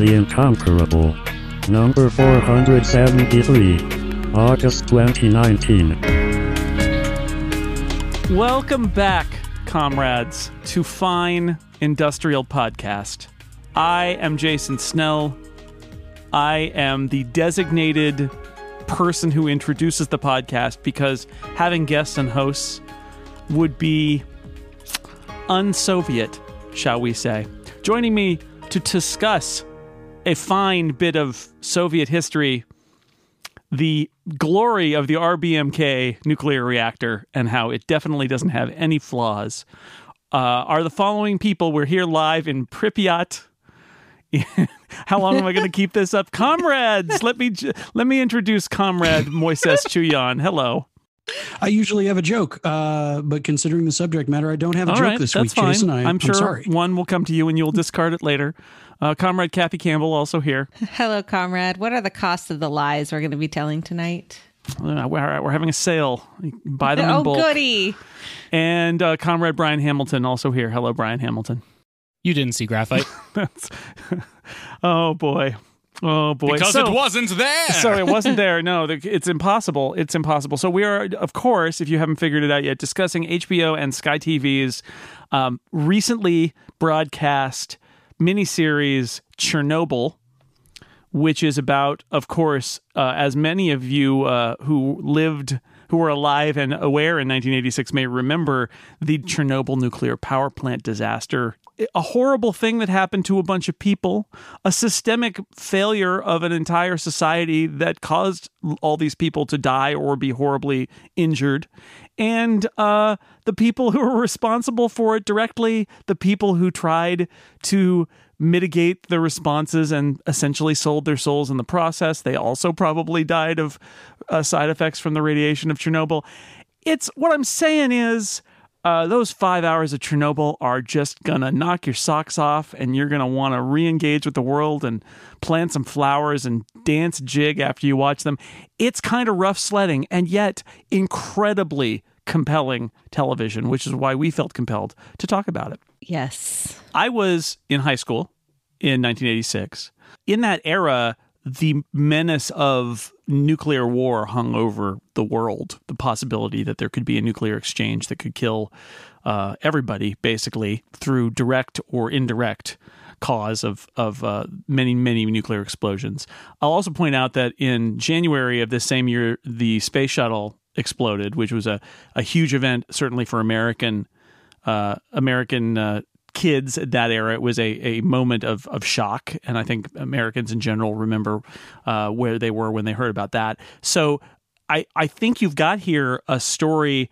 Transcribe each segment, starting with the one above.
The Incomparable. Number 473. August 2019. Welcome back, comrades, to Fine Industrial Podcast. I am Jason Snell. I am the designated person who introduces the podcast because having guests and hosts would be un-Soviet, shall we say. Joining me to discuss a fine bit of Soviet history, the glory of the RBMK nuclear reactor and how it definitely doesn't have any flaws, uh, are the following people. We're here live in Pripyat. How long am I going to keep this up, comrades? Let me let me introduce Comrade Moises Chiullan. Hello. I usually have a joke, uh, but considering the subject matter, I don't have a All joke right, this that's week, fine. Jason. I, I'm sure sorry. one will come to you and you'll discard it later. Uh, Comrade Kathy Campbell also here. Hello, comrade. What are the costs of the lies we're going to be telling tonight? Uh, we're, we're having a sale. Buy them in oh, bulk. goody. And uh, Comrade Brian Hamilton also here. Hello, Brian Hamilton. You didn't see graphite That's, oh boy, oh boy. because So- it wasn't there. so it wasn't there. No, the- it's impossible. It's impossible. So we are, of course, if you haven't figured it out yet, discussing HBO and Sky TV's um, recently broadcast miniseries Chernobyl, which is about, of course, uh, as many of you uh, who lived. Who were alive and aware in 1986 may remember the Chernobyl nuclear power plant disaster. A horrible thing that happened to a bunch of people, a systemic failure of an entire society that caused all these people to die or be horribly injured. And uh, the people who were responsible for it directly, the people who tried to mitigate the responses and essentially sold their souls in the process. They also probably died of uh, side effects from the radiation of Chernobyl. It's what I'm saying is uh, those five hours of Chernobyl are just gonna knock your socks off, and you're gonna want to re-engage with the world and plant some flowers and dance jig after you watch them. It's kind of rough sledding, and yet incredibly compelling television, which is why we felt compelled to talk about it. Yes. I was in high school in 1986. In that era, the menace of nuclear war hung over the world. The possibility that there could be a nuclear exchange that could kill uh, everybody, basically, through direct or indirect cause of of uh, many many nuclear explosions. I'll also point out that in January of this same year, the space shuttle exploded, which was a, a huge event, certainly for American uh, American uh, kids at that era. It was a, a moment of, of shock. And I think Americans in general remember uh, where they were when they heard about that. So I, I think you've got here a story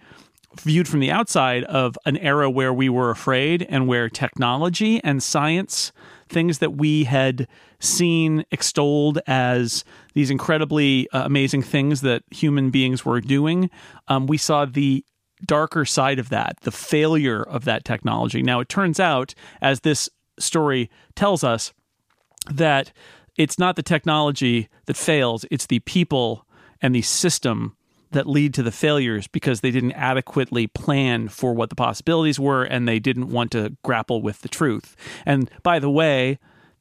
viewed from the outside of an era where we were afraid and where technology and science, things that we had seen extolled as these incredibly uh, amazing things that human beings were doing, um, we saw the darker side of that, the failure of that technology. Now, it turns out, as this story tells us, that it's not the technology that fails, it's the people and the system that lead to the failures because they didn't adequately plan for what the possibilities were and they didn't want to grapple with the truth. And by the way,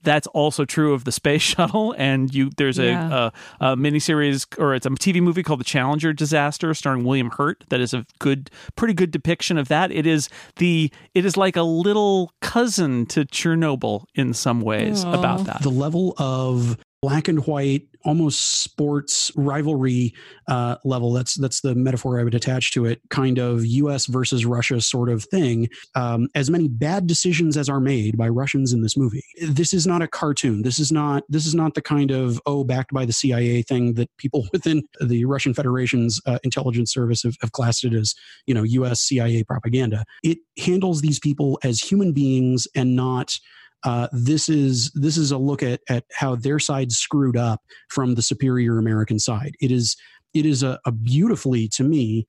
that's also true of the space shuttle. And you, there's a, Yeah. a, a miniseries or it's a TV movie called The Challenger Disaster, starring William Hurt. That is a good, pretty good depiction of that. It is the, it is like a little cousin to Chernobyl in some ways Aw. about that. the level of black and white, almost sports rivalry uh, level. That's that's the metaphor I would attach to it. Kind of U.S. versus Russia sort of thing. Um, as many bad decisions as are made by Russians in this movie. This is not a cartoon. This is not this is not the kind of oh backed by the CIA thing that people within the Russian Federation's uh, intelligence service have, have classed it as you know U.S. CIA propaganda. It handles these people as human beings and not uh, this is this is a look at at how their side screwed up from the superior American side. It is it is a, a beautifully to me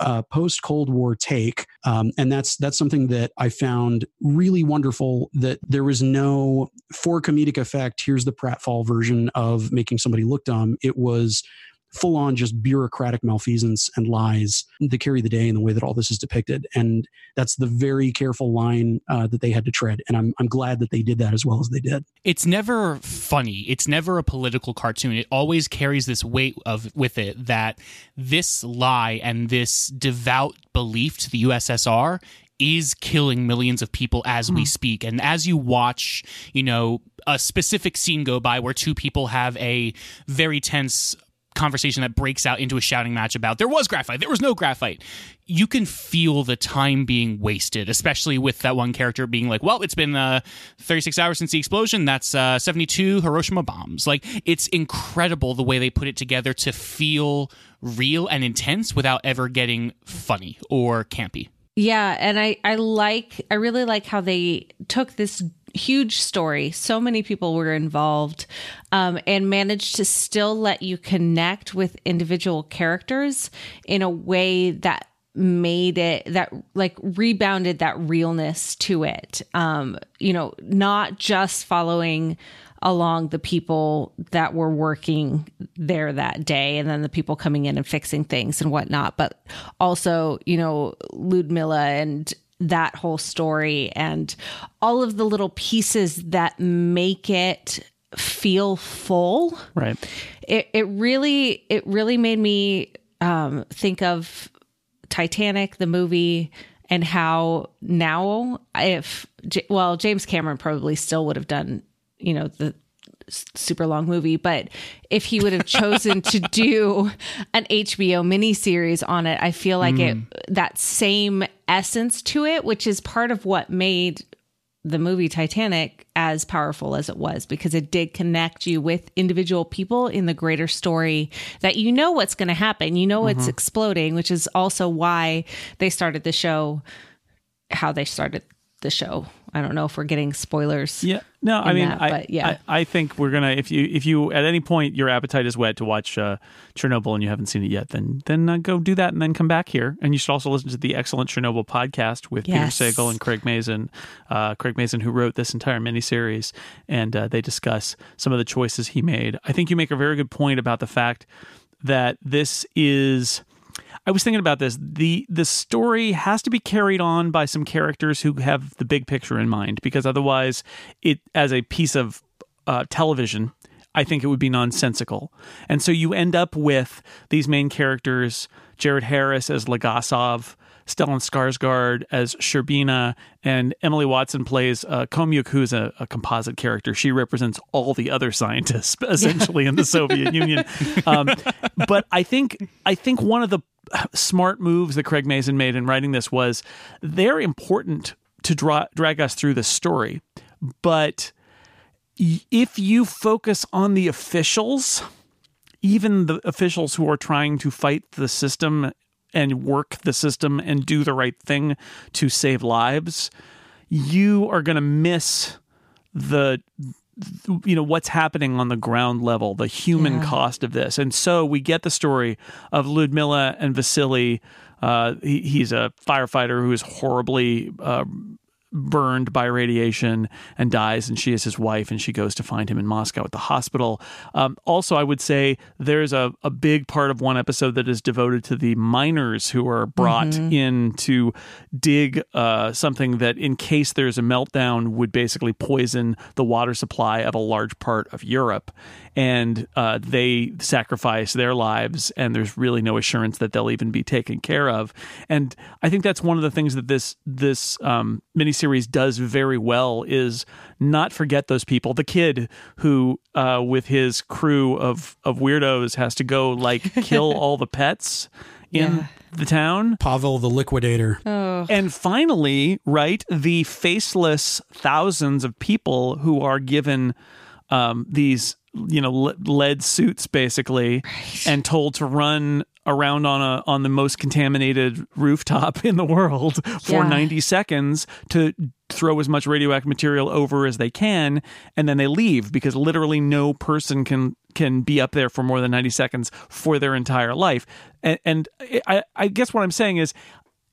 uh, post Cold War take, um, and that's that's something that I found really wonderful. That there was no for comedic effect. Here's the pratfall version of making somebody look dumb. It was full on just bureaucratic malfeasance and lies that carry the day in the way that all this is depicted. And that's the very careful line uh, that they had to tread. And I'm, I'm glad that they did that as well as they did. It's never funny. It's never a political cartoon. It always carries this weight of with it that this lie and this devout belief to the USSR is killing millions of people as we speak. And as you watch, you know, a specific scene go by where two people have a very tense conversation that breaks out into a shouting match about there was graphite, there was no graphite. You can feel the time being wasted, especially with that one character being like, "Well, it's been uh, 36 hours since the explosion. That's uh, 72 Hiroshima bombs." Like, it's incredible the way they put it together to feel real and intense without ever getting funny or campy. Yeah, and I I like I really like how they took this huge story. So many people were involved, um, and managed to still let you connect with individual characters in a way that made it that like rebounded that realness to it. Um, you know, not just following along the people that were working there that day and then the people coming in and fixing things and whatnot, but also, you know, Ludmilla and that whole story and all of the little pieces that make it feel full. Right. It it really it really made me um, think of Titanic, the movie, and how now if well James Cameron probably still would have done you know the super long movie but if he would have chosen to do an HBO miniseries on it I feel like it hmm. that same essence to it which is part of what made the movie Titanic as powerful as it was because it did connect you with individual people in the greater story that you know what's going to happen. You know it's mm-hmm. exploding, which is also why they started the show how they started the show. I don't know if we're getting spoilers. Yeah. No, I mean, that, I, but yeah. I, I think we're gonna if you if you at any point your appetite is wet to watch uh, Chernobyl and you haven't seen it yet, then then uh, go do that and then come back here. And you should also listen to the excellent Chernobyl podcast with Yes. Peter Sagal and Craig Mazin. Uh, Craig Mazin, who wrote this entire miniseries, and uh, they discuss some of the choices he made. I think you make a very good point about the fact that this is. I was thinking about this. the The story has to be carried on by some characters who have the big picture in mind, because otherwise, it as a piece of uh, television, I think it would be nonsensical. And so you end up with these main characters: Jared Harris as Legasov, Stellan Skarsgård as Shcherbina, and Emily Watson plays uh, Khomyuk, who's a, a composite character. She represents all the other scientists, essentially, in the Soviet Union. Um, but I think I think one of the smart moves that Craig Mazin made in writing this was they're important to dra- drag us through the story, but if you focus on the officials, even the officials who are trying to fight the system and work the system and do the right thing to save lives, you are going to miss the you know what's happening on the ground level the human Yeah. cost of this and so we get the story of ludmilla and vasily uh, he, he's a firefighter who is horribly uh, burned by radiation and dies, and she is his wife, and she goes to find him in Moscow at the hospital. Um, also, I would say there's a, a big part of one episode that is devoted to the miners who are brought in to dig uh, something that, in case there's a meltdown, would basically poison the water supply of a large part of Europe. And uh, they sacrifice their lives, and there's really no assurance that they'll even be taken care of. And I think that's one of the things that this this um, miniseries does very well is not forget those people. The kid who, uh, with his crew of of weirdos, has to go like kill all the pets in Yeah. the town. Pavel the Liquidator. And finally, right, the faceless thousands of people who are given um, these, you know, lead suits basically, and told to run around on a on the most contaminated rooftop in the world for Yeah. 90 seconds to throw as much radioactive material over as they can and then they leave because literally no person can can be up there for more than 90 seconds for their entire life and, and I, I guess what i'm saying is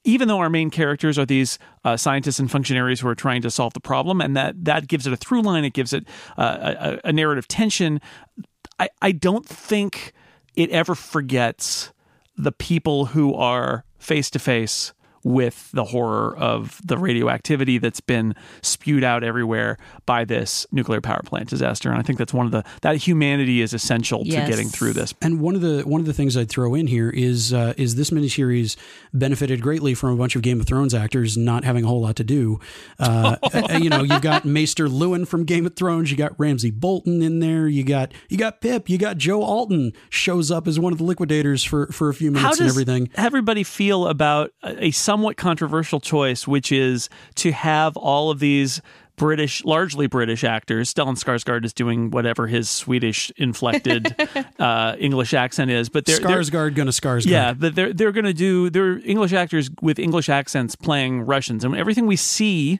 even though our main characters are these uh, scientists and functionaries who are trying to solve the problem, and that that gives it a through line, it gives it uh, a, a narrative tension. I, I don't think it ever forgets the people who are face to face with the horror of the radioactivity that's been spewed out everywhere by this nuclear power plant disaster. And I think that's one of the that humanity is essential Yes. to getting through this. And one of the one of the things I'd throw in here is uh, is this miniseries benefited greatly from a bunch of Game of Thrones actors not having a whole lot to do. Uh, you know, you've got Maester Luwin from Game of Thrones, you got Ramsay Bolton in there, you got you got Pip, you got Joe Altin shows up as one of the liquidators for for a few minutes How and does everything. everybody feel about a a somewhat controversial choice, which is to have all of these British, largely British actors? Stellan Skarsgård is doing whatever his Swedish inflected uh, English accent is, but they're, they're Skarsgård gonna Skarsgård. yeah, but they're they're going to do they're English actors with English accents playing Russians, and everything we see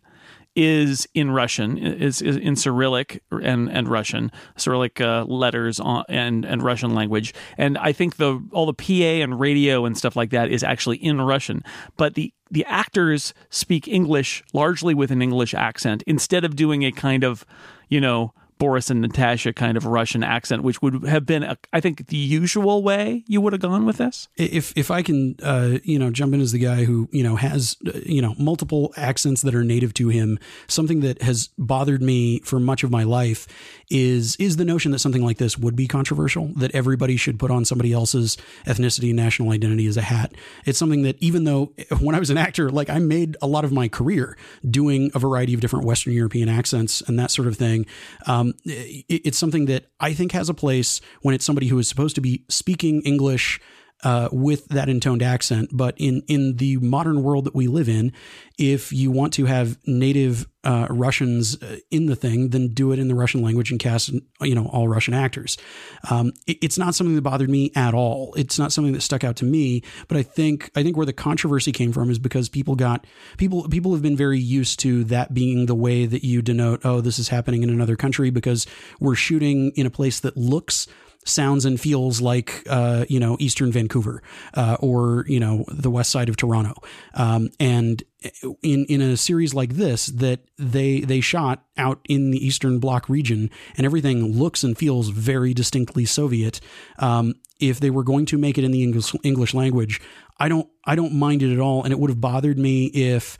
is in Russian, is, is in Cyrillic and and Russian, Cyrillic uh, letters on, and and Russian language, and I think the all the PA and radio and stuff like that is actually in Russian, but the the actors speak English largely with an English accent instead of doing a kind of you know Boris and Natasha kind of Russian accent, which would have been, I think, the usual way you would have gone with this. if if I can, uh, you know, jump in as the guy who you know has uh, you know multiple accents that are native to him, something that has bothered me for much of my life is is the notion that something like this would be controversial. That everybody should put on somebody else's ethnicity and national identity as a hat. It's something that even though when I was an actor, like I made a lot of my career doing a variety of different Western European accents and that sort of thing. Um, Um, it, it's something that I think has a place when it's somebody who is supposed to be speaking English uh, with that intoned accent. But in in the modern world that we live in, if you want to have native uh, Russians uh, in the thing, then do it in the Russian language and cast you know all Russian actors. Um, it- it's not something that bothered me at all. It's not something that stuck out to me. But I think I think where the controversy came from is because people got people people have been very used to that being the way that you denote oh this is happening in another country because we're shooting in a place that looks sounds and feels like uh, you know Eastern Vancouver uh, or you know the west side of Toronto. Um, and in in a series like this that they they shot out in the Eastern Bloc region and everything looks and feels very distinctly Soviet. Um, if they were going to make it in the English English language, I don't I don't mind it at all, and it would have bothered me if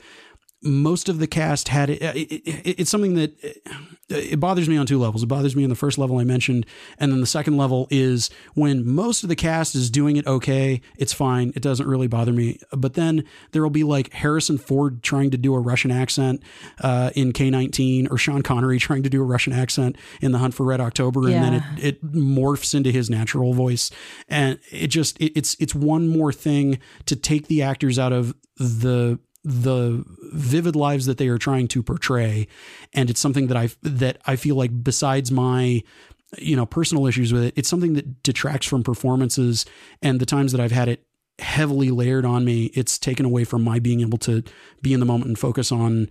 most of the cast had it, it, it- it's something that it bothers me on two levels. It bothers me on the first level I mentioned, and then the second level is when most of the cast is doing it okay, it's fine. It doesn't really bother me. But then there will be like Harrison Ford trying to do a Russian accent uh, in K nineteen, or Sean Connery trying to do a Russian accent in The Hunt for Red October, and then it it morphs into his natural voice, and it just it, it's it's one more thing to take the actors out of the the vivid lives that they are trying to portray. And it's something that I that I feel like besides my you know personal issues with it it's something that detracts from performances. And the times that I've had it heavily layered on me it's taken away from my being able to be in the moment and focus on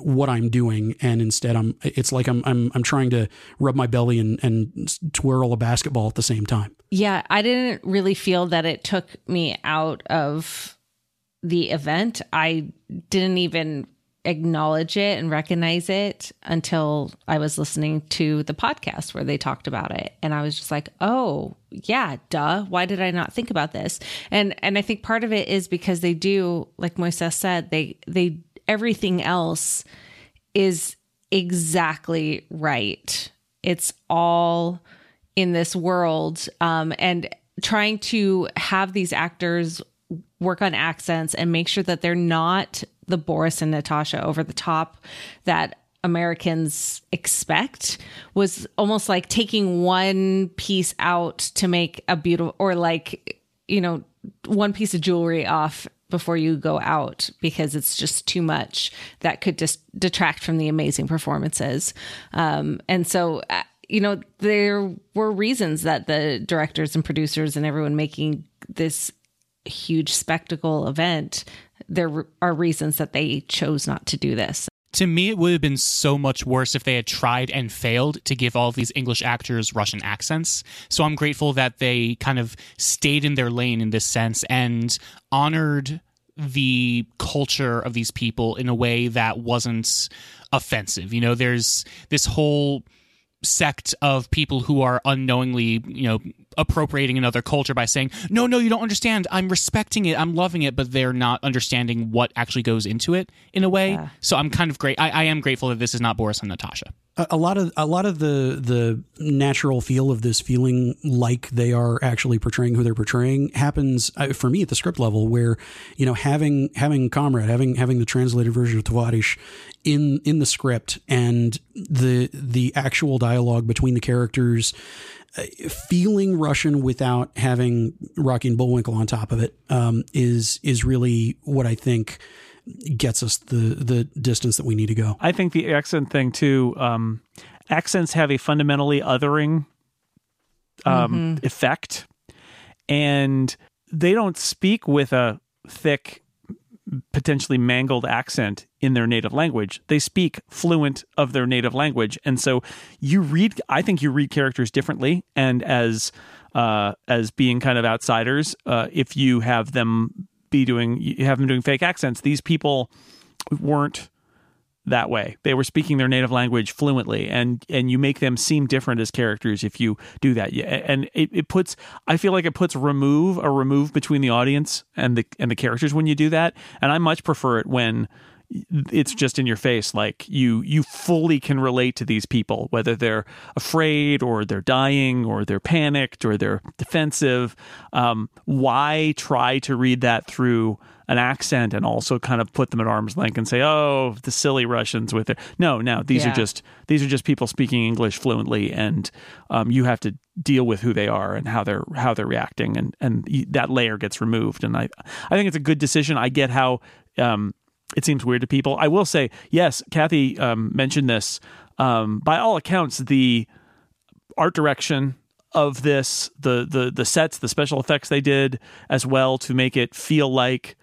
what I'm doing. And instead I'm it's like I'm I'm I'm trying to rub my belly and and twirl a basketball at the same time. Yeah, I didn't really feel that it took me out of the event. I didn't even acknowledge it and recognize it until I was listening to the podcast where they talked about it and I was just like, "Oh, yeah, duh. Why did I not think about this?" And and I think part of it is because they do like Moises said, they they everything else is exactly right. It's all in this world um, and trying to have these actors work on accents and make sure that they're not the Boris and Natasha over the top that Americans expect was almost like taking one piece out to make a beautiful or like you know one piece of jewelry off before you go out because it's just too much that could just detract from the amazing performances. Um, and so uh, you know there were reasons that the directors and producers and everyone making this huge spectacle event there are reasons that they chose not to do this to me, it would have been so much worse if they had tried and failed to give all of these English actors Russian accents. So I'm grateful that they kind of stayed in their lane in this sense and honored the culture of these people in a way that wasn't offensive. You know, there's this whole sect of people who are unknowingly, you know, appropriating another culture by saying, "No, no, you don't understand. I'm respecting it. I'm loving it," but they're not understanding what actually goes into it in a way. Yeah. So I'm kind of great. I, I am grateful that this is not Boris and Natasha. a, a lot of a lot of the the natural feel of this feeling like they are actually portraying who they're portraying happens uh, for me at the script level where you know having having comrade having having the translated version of Tavarish in in the script and the the actual dialogue between the characters feeling Russian without having Rocky and Bullwinkle on top of it um, is is really what I think gets us the the distance that we need to go. I think the accent thing too. Um, accents have a fundamentally othering um, effect, and they don't speak with a thick, potentially mangled accent in their native language. They speak fluent of their native language, and so you read. I think you read characters differently, and as uh, as being kind of outsiders, uh, if you have them be doing, you have them doing fake accents. These people weren't that way. They were speaking their native language fluently, and and you make them seem different as characters if you do that. And it, it puts. I feel like it puts remove a remove between the audience and the and the characters when you do that. And I much prefer it when it's just in your face like you you fully can relate to these people whether they're afraid or they're dying or they're panicked or they're defensive um, why try to read that through an accent and also kind of put them at arm's length and say oh the silly russians with it no no these Yeah. are just these are just people speaking english fluently and um, you have to deal with who they are and how they're how they're reacting and and that layer gets removed and i i think it's a good decision i get how um, it seems weird to people. I will say, yes, Kathy um, mentioned this. Um, by all accounts, the art direction of this, the the the sets, the special effects they did as well to make it feel like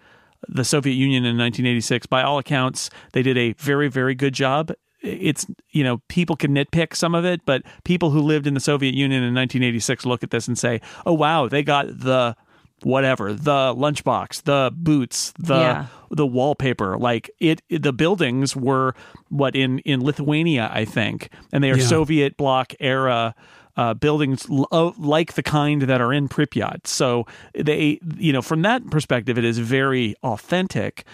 the Soviet Union in 1986. By all accounts, they did a very very good job. It's you know people can nitpick some of it, but people who lived in the Soviet Union in 1986 look at this and say, "Oh wow, they got the whatever, the lunchbox, the boots, the Yeah. the wallpaper like it, it- the buildings were what in in Lithuania I think and they are Yeah. Soviet bloc era uh, buildings l- of- like the kind that are in Pripyat. So they you know from that perspective it is very authentic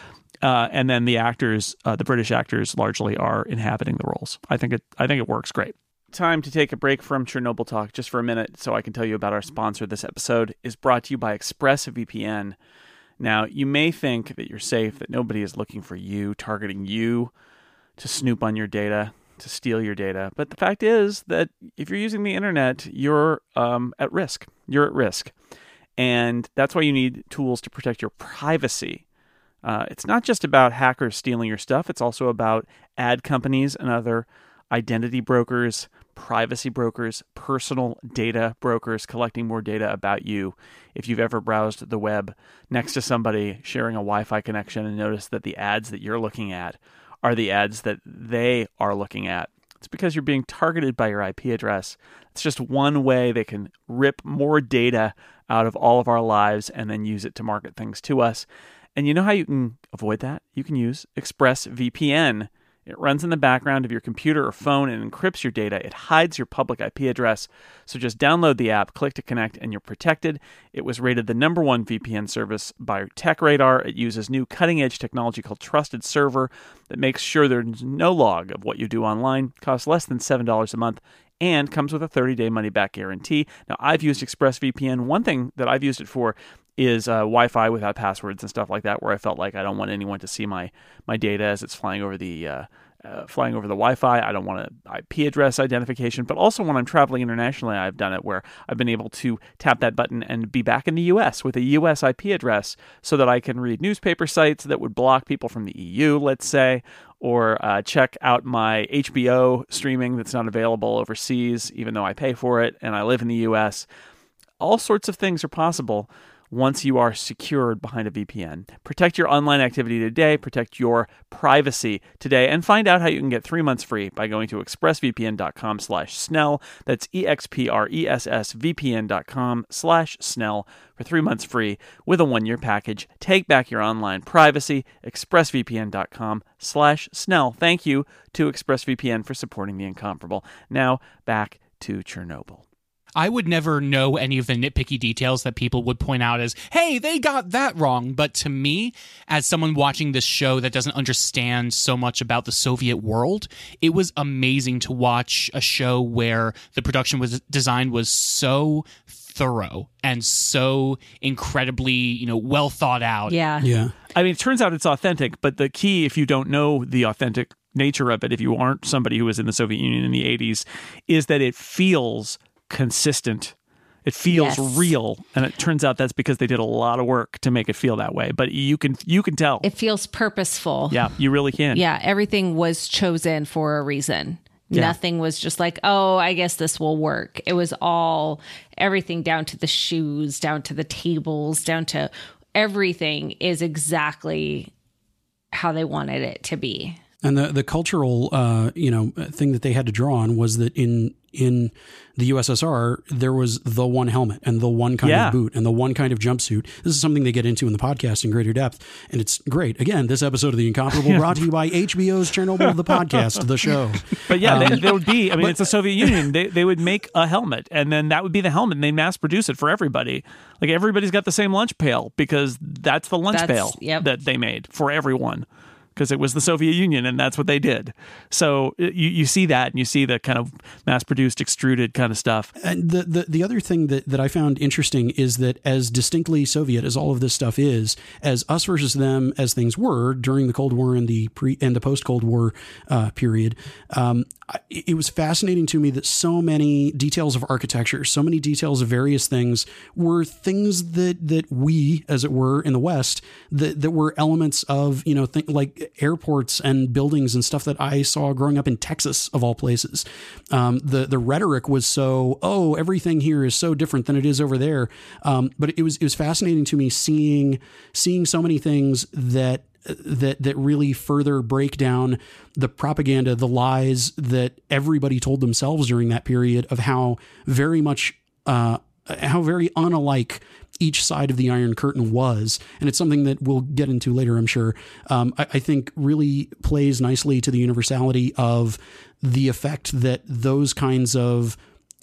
uh, and then the actors uh, the British actors largely are inhabiting the roles. I think it I think it works great. Time to take a break from Chernobyl talk just for a minute so I can tell you about our sponsor. This episode is brought to you by ExpressVPN now, you may think that you're safe, that nobody is looking for you, targeting you to snoop on your data, to steal your data. But the fact is that if you're using the internet, you're um, at risk. You're at risk. And that's why you need tools to protect your privacy. Uh, it's not just about hackers stealing your stuff, it's also about ad companies and other identity brokers, privacy brokers, personal data brokers collecting more data about you. If you've ever browsed the web next to somebody sharing a Wi Fi connection and noticed that the ads that you're looking at are the ads that they are looking at, it's because you're being targeted by your IP address. It's just one way they can rip more data out of all of our lives and then use it to market things to us. And you know how you can avoid that? You can use ExpressVPN. It runs in the background of your computer or phone and encrypts your data. It hides your public IP address. So just download the app, click to connect, and you're protected. It was rated the number one VPN service by TechRadar. It uses new cutting edge technology called Trusted Server that makes sure there's no log of what you do online. Costs less than $7 a month and comes with a 30 day money back guarantee. Now, I've used ExpressVPN. One thing that I've used it for is uh, Wi-Fi without passwords and stuff like that, where I felt like I don't want anyone to see my my data as it's flying over the uh, uh, flying over the Wi-Fi. I don't want a IP address identification, but also when I'm traveling internationally, I've done it where I've been able to tap that button and be back in the U.S. with a U.S. IP address, so that I can read newspaper sites that would block people from the EU, let's say, or uh, check out my HBO streaming that's not available overseas, even though I pay for it and I live in the U.S all sorts of things are possible once you are secured behind a VPN. Protect your online activity today, protect your privacy today, and find out how you can get three months free by going to expressvpn.com slash snell. That's E-X-P-R-E-S-S VPN.com slash snell for three months free with a one-year package. Take back your online privacy. expressvpn.com slash snell. Thank you to ExpressVPN for supporting the incomparable. Now back to Chernobyl. I would never know any of the nitpicky details that people would point out as, hey, they got that wrong. But to me, as someone watching this show that doesn't understand so much about the Soviet world, it was amazing to watch a show where the production was design was so thorough and so incredibly, you know, well thought out. Yeah. Yeah. I mean, it turns out it's authentic, but the key, if you don't know the authentic nature of it, if you aren't somebody who was in the Soviet Union in the 80s, is that it feels consistent. It feels Yes. real, and it turns out that's because they did a lot of work to make it feel that way. But you can you can tell. It feels purposeful. yeah, you really can. Yeah. Everything was chosen for a reason. Yeah. Nothing was just like, oh, I guess this will work. It was all everything down to the shoes, down to the tables, down to everything is exactly how they wanted it to be. And the the cultural uh, you know thing that they had to draw on was that in in the USSR there was the one helmet and the one kind Yeah. of boot and the one kind of jumpsuit. This is something they get into in the podcast in greater depth, and it's great. Again, this episode of the Incomparable brought to you by HBO's Chernobyl, the podcast, the show. But yeah, Um, they, there would be. I mean, it's the Soviet Union. They they would make a helmet, and then that would be the helmet, and they mass produce it for everybody. Like everybody's got the same lunch pail because that's the lunch That's- pail yep. that they made for everyone. Because it was the Soviet Union, and that's what they did. So uh, you you see that, and you see the kind of mass produced, extruded kind of stuff. And the, the the other thing that, that I found interesting is that as distinctly Soviet as all of this stuff is, as us versus them as things were during the Cold War and the pre and the post Cold War uh, period, um, it was fascinating to me that so many details of architecture, so many details of various things were things that that we, as it were, in the West, that that were elements of you know th- like airports and buildings and stuff that I saw growing up in Texas of all places. Um, the the rhetoric was so oh everything here is so different than it is over there. Um, but it was it was fascinating to me seeing seeing so many things that that that really further break down the propaganda, the lies that everybody told themselves during that period of how very much uh, how very unalike each side of the Iron Curtain was, and it's something that we'll get into later, I'm sure. Um, I, I think really plays nicely to the universality of the effect that those kinds of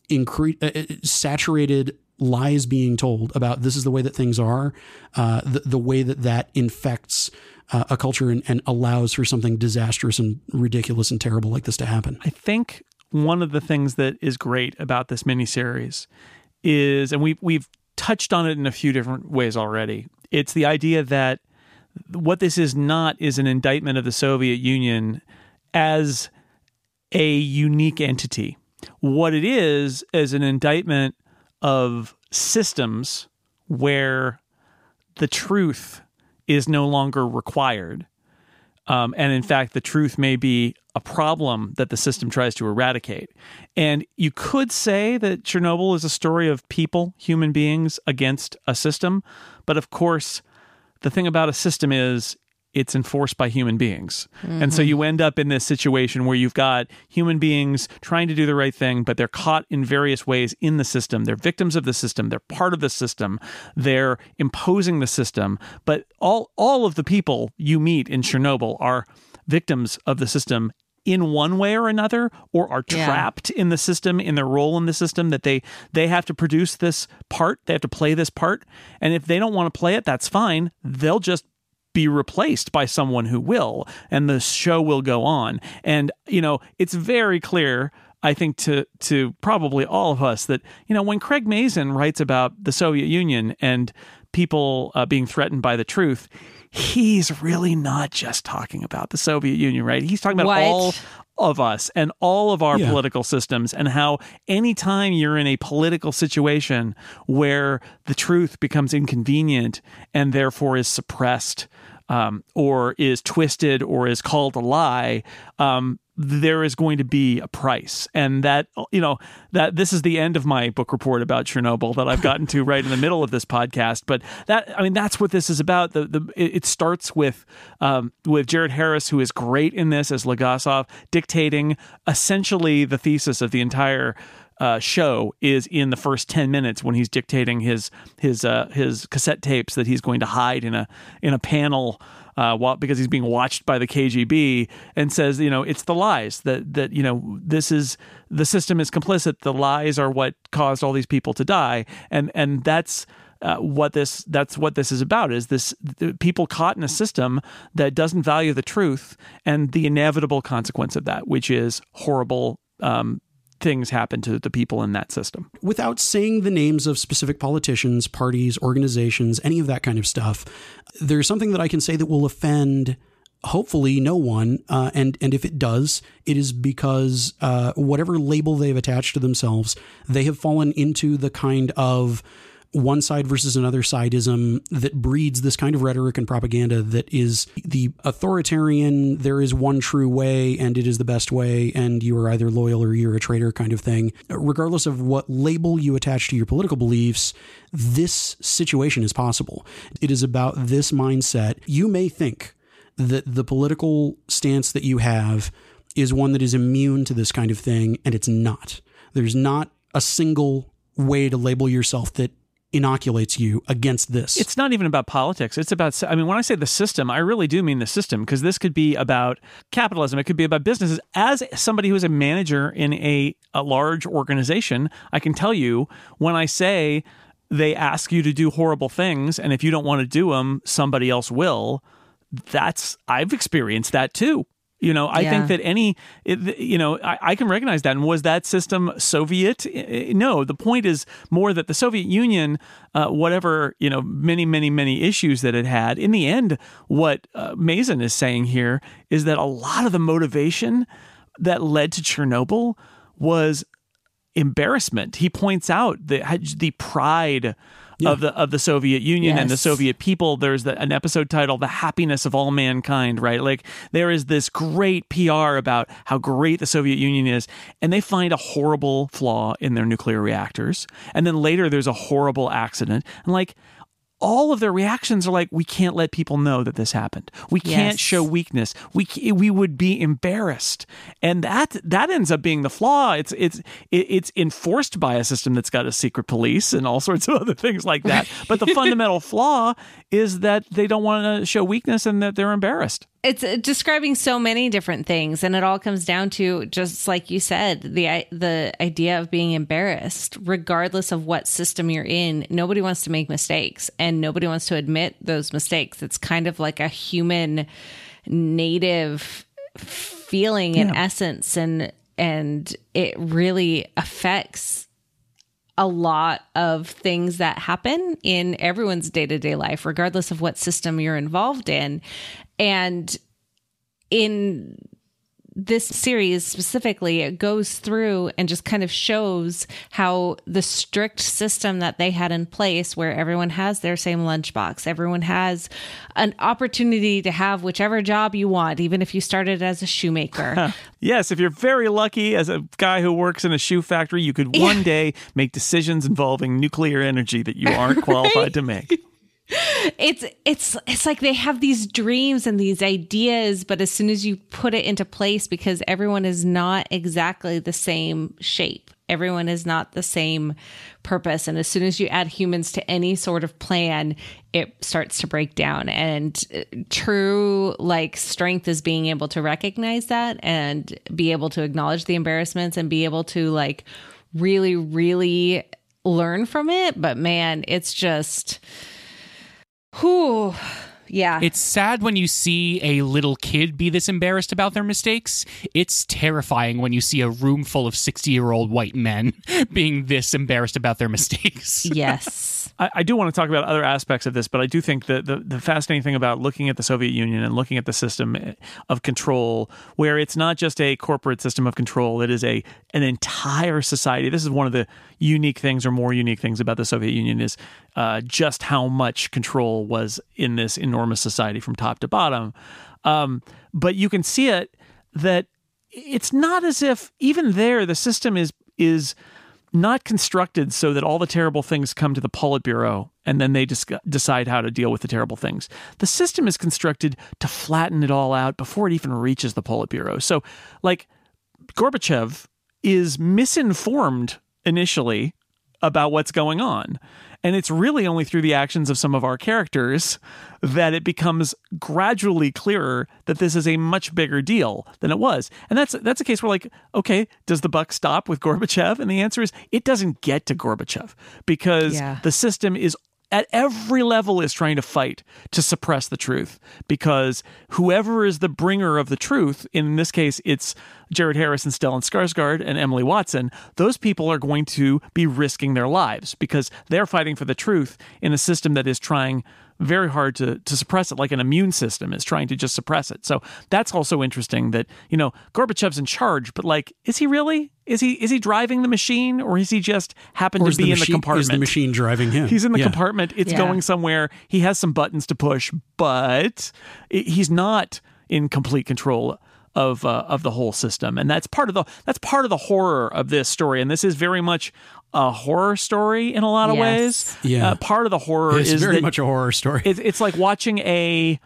incre- uh, uh, saturated lies being told about this is the way that things are, uh, the, the way that that infects uh, a culture and, and allows for something disastrous and ridiculous and terrible like this to happen. I think one of the things that is great about this miniseries is, and we've we've touched on it in a few different ways already. It's the idea that what this is not is an indictment of the Soviet Union as a unique entity. What it is is an indictment of systems where the truth is no longer required. Um, and in fact, the truth may be a problem that the system tries to eradicate. And you could say that Chernobyl is a story of people, human beings, against a system. But of course, the thing about a system is it's enforced by human beings. And so mm-hmm. you end up in this situation where you've got human beings trying to do the right thing, but they're caught in various ways in the system. They're victims of the system, they're part of the system, they're imposing the system. But all all of the people you meet in Chernobyl are victims of the system in one way or another or are Yeah. trapped in the system in their role in the system that they they have to produce this part they have to play this part. And if they don't want to play it that's fine. They'll just be replaced by someone who will and the show will go on. And you know it's very clear I think to to probably all of us that you know when Craig Mazin writes about the Soviet Union and people uh, being threatened by the truth he's really not just talking about the Soviet Union right he's talking about What? all of us and all of our Yeah. political systems and how anytime you're in a political situation where the truth becomes inconvenient and therefore is suppressed um, or is twisted or is called a lie, um, there is going to be a price. And that you know that this is the end of my book report about chernobyl that i've gotten to right in the middle of this podcast. But that i mean that's what this is about. The, the it starts with um, with jared harris who is great in this as legasov dictating essentially the thesis of the entire uh, show is in the first 10 minutes when he's dictating his his uh, his cassette tapes that he's going to hide in a in a panel uh, while, because he's being watched by the KGB and says, you know, it's the lies that that you know this is the system is complicit. The lies are what caused all these people to die, and and that's. Uh, what this that's what this is about is this people caught in a system that doesn't value the truth and the inevitable consequence of that which is horrible um, things happen to the people in that system. Without saying the names of specific politicians, parties, organizations, any of that kind of stuff, there's something that I can say that will offend hopefully no one uh, and and if it does it is because uh, whatever label they've attached to themselves they have fallen into the kind of one side versus another sideism that breeds this kind of rhetoric and propaganda that is the authoritarian, there is one true way and it is the best way, and you are either loyal or you're a traitor kind of thing. Regardless of what label you attach to your political beliefs, this situation is possible. It is about this mindset. You may think that the political stance that you have is one that is immune to this kind of thing, and it's not. There's not a single way to label yourself that inoculates you against this. It's not even about politics. It's about, I mean, when I say the system, I really do mean the system because this could be about capitalism. It could be about businesses. As somebody who's a manager in a, a large organization, I can tell you when I say they ask you to do horrible things, and if you don't want to do them, somebody else will. That's, I've experienced that too. You know, I yeah. think that any, you know, I, I, can recognize that. And was that system Soviet? No. The point is more that the Soviet Union, uh, whatever, you know, many, many, many issues that it had, in the end, what uh, Mazin is saying here is that a lot of the motivation that led to Chernobyl was embarrassment. He points out the, the pride yeah. of the of the Soviet Union yes. and the Soviet people. There's the, an episode titled "The Happiness of All Mankind." Right, like there is this great PR about how great the Soviet Union is, and they find a horrible flaw in their nuclear reactors, and then later there's a horrible accident, and like all of their reactions are like, we can't let people know that this happened. We can't yes. show weakness. We we would be embarrassed, and that that ends up being the flaw. It's it's it's enforced by a system that's got a secret police and all sorts of other things like that. But the fundamental flaw is that they don't want to show weakness and that they're embarrassed it's uh, describing so many different things and it all comes down to just like you said the the idea of being embarrassed regardless of what system you're in nobody wants to make mistakes and nobody wants to admit those mistakes it's kind of like a human native feeling in yeah. essence and and it really affects a lot of things that happen in everyone's day to day life, regardless of what system you're involved in. And in this series specifically, it goes through and just kind of shows how the strict system that they had in place, where everyone has their same lunchbox, everyone has an opportunity to have whichever job you want, even if you started as a shoemaker. yes, if you're very lucky as a guy who works in a shoe factory, you could one day make decisions involving nuclear energy that you aren't qualified right? to make it's it's it's like they have these dreams and these ideas but as soon as you put it into place because everyone is not exactly the same shape. Everyone is not the same purpose. And as soon as you add humans to any sort of plan it starts to break down. And uh, true like strength is being able to recognize that and be able to acknowledge the embarrassments and be able to like really really learn from it. But man it's just Whew. Yeah. It's sad when you see a little kid be this embarrassed about their mistakes. It's terrifying when you see a room full of 60 year old white men being this embarrassed about their mistakes. yes. I, I do want to talk about other aspects of this, but I do think that the, the fascinating thing about looking at the Soviet Union and looking at the system of control, where it's not just a corporate system of control, it is a an entire society. This is one of the unique things, or more unique things about the Soviet Union, is uh, just how much control was in this enormous society from top to bottom. Um, but you can see it that it's not as if even there the system is is not constructed so that all the terrible things come to the Politburo and then they just decide how to deal with the terrible things. The system is constructed to flatten it all out before it even reaches the Politburo. So, like, Gorbachev is misinformed initially about what's going on. And it's really only through the actions of some of our characters that it becomes gradually clearer that this is a much bigger deal than it was. And that's that's a case where like, okay, does the buck stop with Gorbachev? And the answer is it doesn't get to Gorbachev because Yeah. the system is at every level is trying to fight to suppress the truth because whoever is the bringer of the truth, in this case, it's Jared Harris and Stellan Skarsgård and Emily Watson, those people are going to be risking their lives because they're fighting for the truth in a system that is trying very hard to to suppress it like an immune system is trying to just suppress it. So that's also interesting that, you know, Gorbachev's in charge, but like is he really? Is he is he driving the machine or is he just happened to be the in the compartment? is the machine driving him? He's in the Yeah. compartment. It's Yeah. going somewhere. He has some buttons to push, but i- he's not in complete control of uh, of the whole system. And that's part of the that's part of the horror of this story. And this is very much a horror story in a lot of Yes. ways. Yeah. Uh, part of the horror It's is very that much a horror story. it's, it's like watching a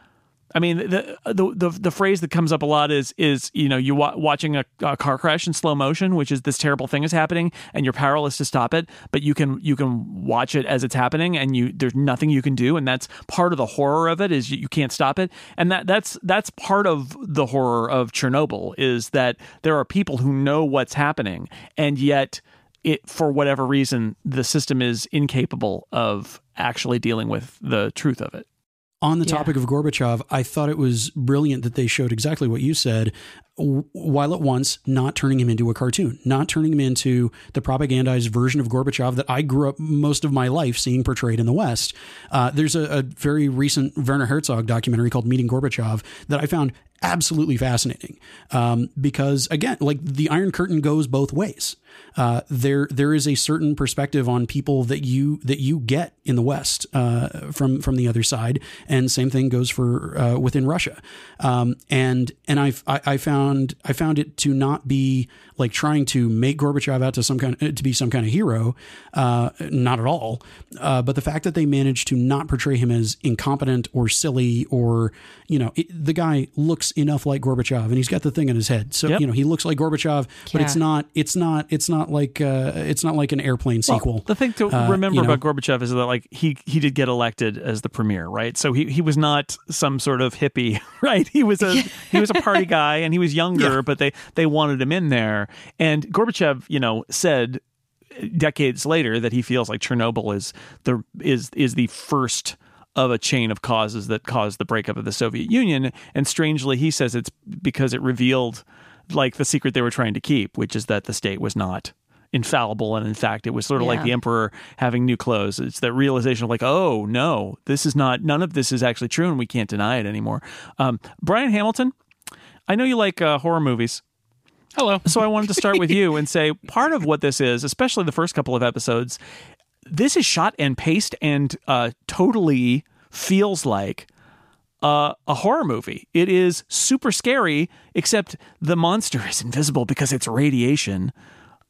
I mean the, the the the phrase that comes up a lot is is you know you wa- watching a, a car crash in slow motion which is this terrible thing is happening and you're powerless to stop it but you can you can watch it as it's happening and you there's nothing you can do and that's part of the horror of it is you, you can't stop it. And that that's that's part of the horror of Chernobyl is that there are people who know what's happening and yet it for whatever reason the system is incapable of actually dealing with the truth of it On the Yeah. topic of Gorbachev, I thought it was brilliant that they showed exactly what you said, while at once not turning him into a cartoon, not turning him into the propagandized version of Gorbachev that I grew up most of my life seeing portrayed in the West. Uh, there's a, a very recent Werner Herzog documentary called Meeting Gorbachev that I found absolutely fascinating um, because, again, like the Iron Curtain goes both ways. Uh, there, there is a certain perspective on people that you that you get in the West uh, from from the other side, and same thing goes for uh, within Russia. Um, and and I've, I I found I found it to not be like trying to make Gorbachev out to some kind to be some kind of hero, uh, not at all. Uh, but the fact that they managed to not portray him as incompetent or silly or you know it, the guy looks enough like Gorbachev and he's got the thing in his head, so Yep. you know he looks like Gorbachev, but it's not it's not it's not like uh, it's not like an airplane sequel. The thing to Uh, remember you know? about Gorbachev is that like he he did get elected as the premier, right? So he he was not some sort of hippie, right? He was a he was a party guy and he was younger, Yeah. but they they wanted him in there. And Gorbachev, you know, said decades later that he feels like Chernobyl is the is is the first of a chain of causes that caused the breakup of the Soviet Union. And strangely, he says it's because it revealed like the secret they were trying to keep, which is that the state was not infallible. And in fact it was sort of like the emperor having new clothes. It's that realization of like oh no this is not none of this is actually true and we can't deny it anymore. Um, brian hamilton i know you like uh, horror movies Hello. so I wanted to start with you and say part of what this is, especially the first couple of episodes, this is shot and paced and uh, totally feels like uh, a horror movie. It is super scary, except the monster is invisible because it's radiation.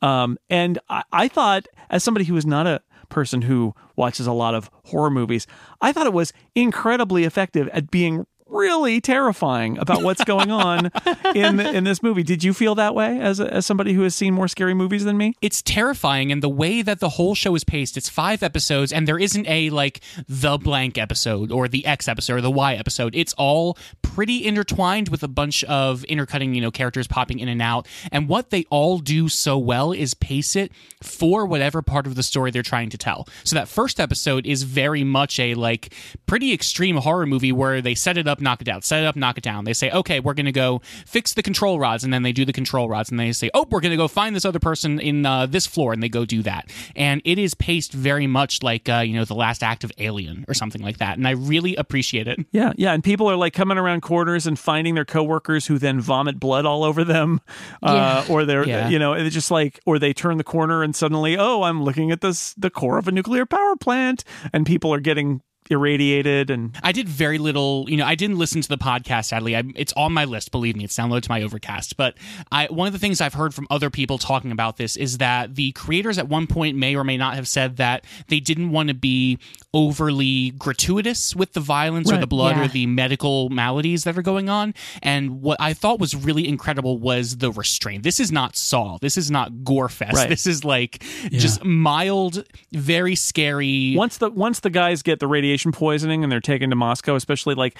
Um, and I, I thought, as somebody who is not a person who watches a lot of horror movies, I thought it was incredibly effective at being really terrifying about what's going on in in this movie. Did you feel that way as as somebody who has seen more scary movies than me? it's terrifying and the way that the whole show is paced it's five episodes and there isn't a like the blank episode or the x episode or the y episode it's all pretty intertwined with a bunch of intercutting you know characters popping in and out and what they all do so well is pace it for whatever part of the story they're trying to tell so that first episode is very much a like pretty extreme horror movie where they set it up up, knock it down. Set it up, knock it down. They say, okay, we're going to go fix the control rods, and then they do the control rods, and they say, oh, we're going to go find this other person in uh, this floor, and they go do that. And it is paced very much like uh, you know the last act of Alien or something like that, and I really appreciate it. Yeah, yeah, and people are like coming around corners and finding their coworkers who then vomit blood all over them, uh, or they're Yeah. you know it's just like or they turn the corner and suddenly oh I'm looking at this the core of a nuclear power plant and people are getting irradiated and I did very little, you know, I didn't listen to the podcast, sadly. I, it's on my list, believe me. It's downloaded to my Overcast. But I, one of the things I've heard from other people talking about this is that the creators at one point may or may not have said that they didn't want to be overly gratuitous with the violence or the blood Yeah. or the medical maladies that are going on. And what I thought was really incredible was the restraint. This is not Saw. This is not Gore Fest. Right. This is like just mild, very scary. once the once the guys get the radiation poisoning and they're taken to Moscow, especially like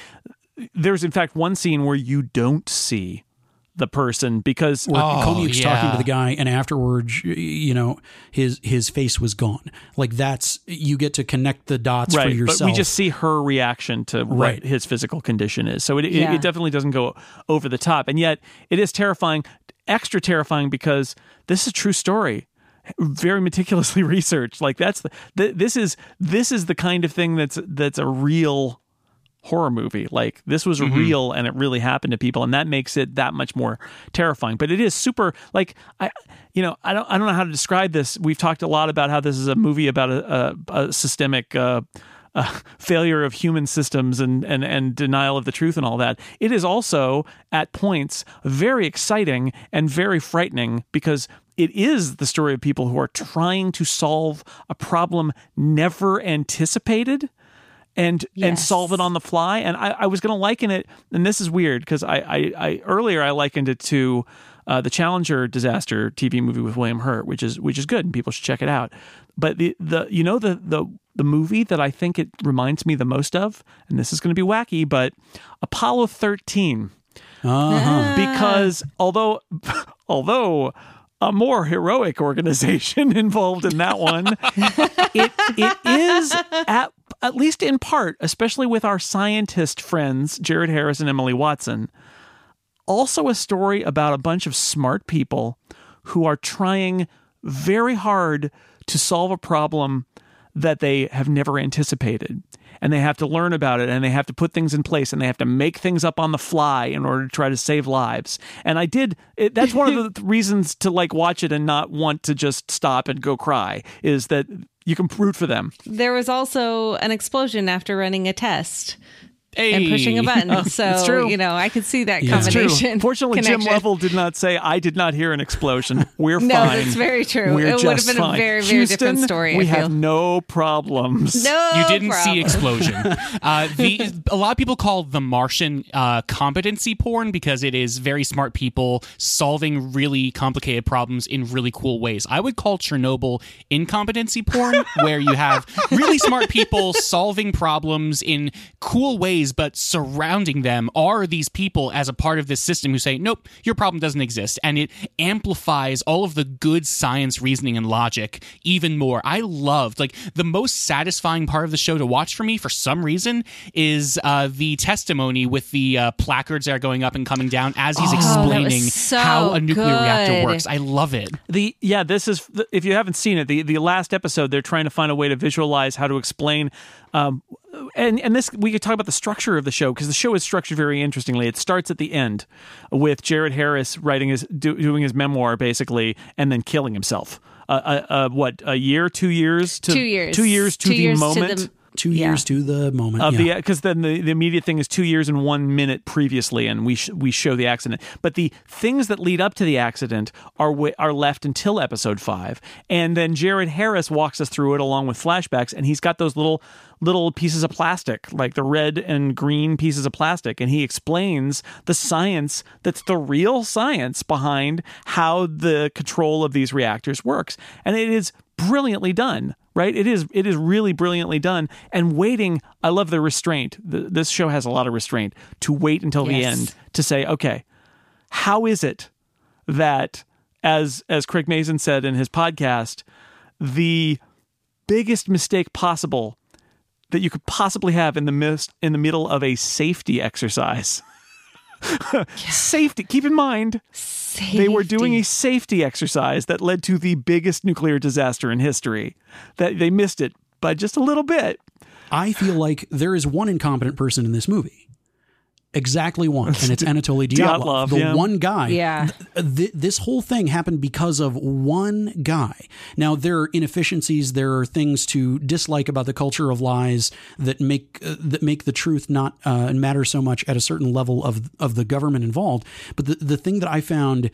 there's in fact one scene where you don't see the person because where Oh, Koeniig's talking to the guy, and afterwards, you know, his his face was gone. Like that's you get to connect the dots for right, yourself. but we just see her reaction to what Right. his physical condition is. So it, it, it definitely doesn't go over the top, and yet it is terrifying, extra terrifying because this is a true story. Very meticulously researched. Like that's the th- this is this is the kind of thing that's that's a real horror movie. Like this was real and it really happened to people, and that makes it that much more terrifying. But it is super. Like I, you know, I don't I don't know how to describe this. We've talked a lot about how this is a movie about a, a, a systemic. Uh, uh, failure of human systems and, and and denial of the truth and all that. It is also at points very exciting and very frightening because it is the story of people who are trying to solve a problem never anticipated and and solve it on the fly. And I, I was going to liken it, and this is weird because I, I, I earlier I likened it to uh, the Challenger disaster TV movie with William Hurt, which is which is good and people should check it out. But the the you know the the the movie that I think it reminds me the most of, and this is going to be wacky, but Apollo thirteen uh-huh. because although although a more heroic organization involved in that one it it is at at least in part especially with our scientist friends Jared Harris and Emily Watson also a story about a bunch of smart people who are trying very hard to solve a problem that they have never anticipated. And they have to learn about it and they have to put things in place and they have to make things up on the fly in order to try to save lives. And I did, it, that's one of the reasons to like watch it and not want to just stop and go cry is that you can root for them. There was also an explosion after running a test Hey. and pushing a button. it's so, true. you know, I could see that Yeah. Combination. Fortunately, Jim connection. Level did not say, I did not hear an explosion. We're No, fine. that's very true. We're It would have just been a fine. very, very different Houston, story, We have no problems. No, you didn't problem. see explosion. uh, the a lot of people call The Martian uh, competency porn because it is very smart people solving really complicated problems in really cool ways. I would call Chernobyl incompetency porn, where you have really smart people solving problems in cool ways, but surrounding them are these people as a part of this system who say, "Nope, your problem doesn't exist," and it amplifies all of the good science reasoning and logic even more. I loved like the most satisfying part of the show to watch for me for some reason is uh, the testimony with the uh, placards that are going up and coming down as he's Oh, explaining so how a nuclear reactor works. I love it. the yeah this is if you haven't seen it the the last episode they're trying to find a way to visualize how to explain um and and this we could talk about the structure of the show because the show is structured very interestingly. It starts at the end with jared harris writing his do, doing his memoir basically and then killing himself. Uh, uh, uh what a year two years to Two years. two years to Two the years to moment? the- Two Yeah. years to the moment. of yeah. the because then the, the immediate thing is two years and one minute previously, and we sh- we show the accident. But the things that lead up to the accident are wi- are left until episode five, and then Jared Harris walks us through it along with flashbacks, and he's got those little little pieces of plastic, like the red and green pieces of plastic, and he explains the science that's the real science behind how the control of these reactors works, and it is brilliantly done right? It is it is really brilliantly done. And waiting i love the restraint. The, this show has a lot of restraint to wait until the end to say okay how is it that as as Craig Mazin said in his podcast the biggest mistake possible that you could possibly have in the midst in the middle of a safety exercise. Safety. Keep in mind, they were doing a safety exercise that led to the biggest nuclear disaster in history. That they missed it by just a little bit. I feel like there is one incompetent person in this movie. Exactly one, and it's Anatoly Dyatlov, Dyatlov, the yeah. one guy. Yeah. Th- th- this whole thing happened because of one guy. Now there are inefficiencies, there are things to dislike about the culture of lies that make uh, that make the truth not uh, matter so much at a certain level of of the government involved. But the the thing that I found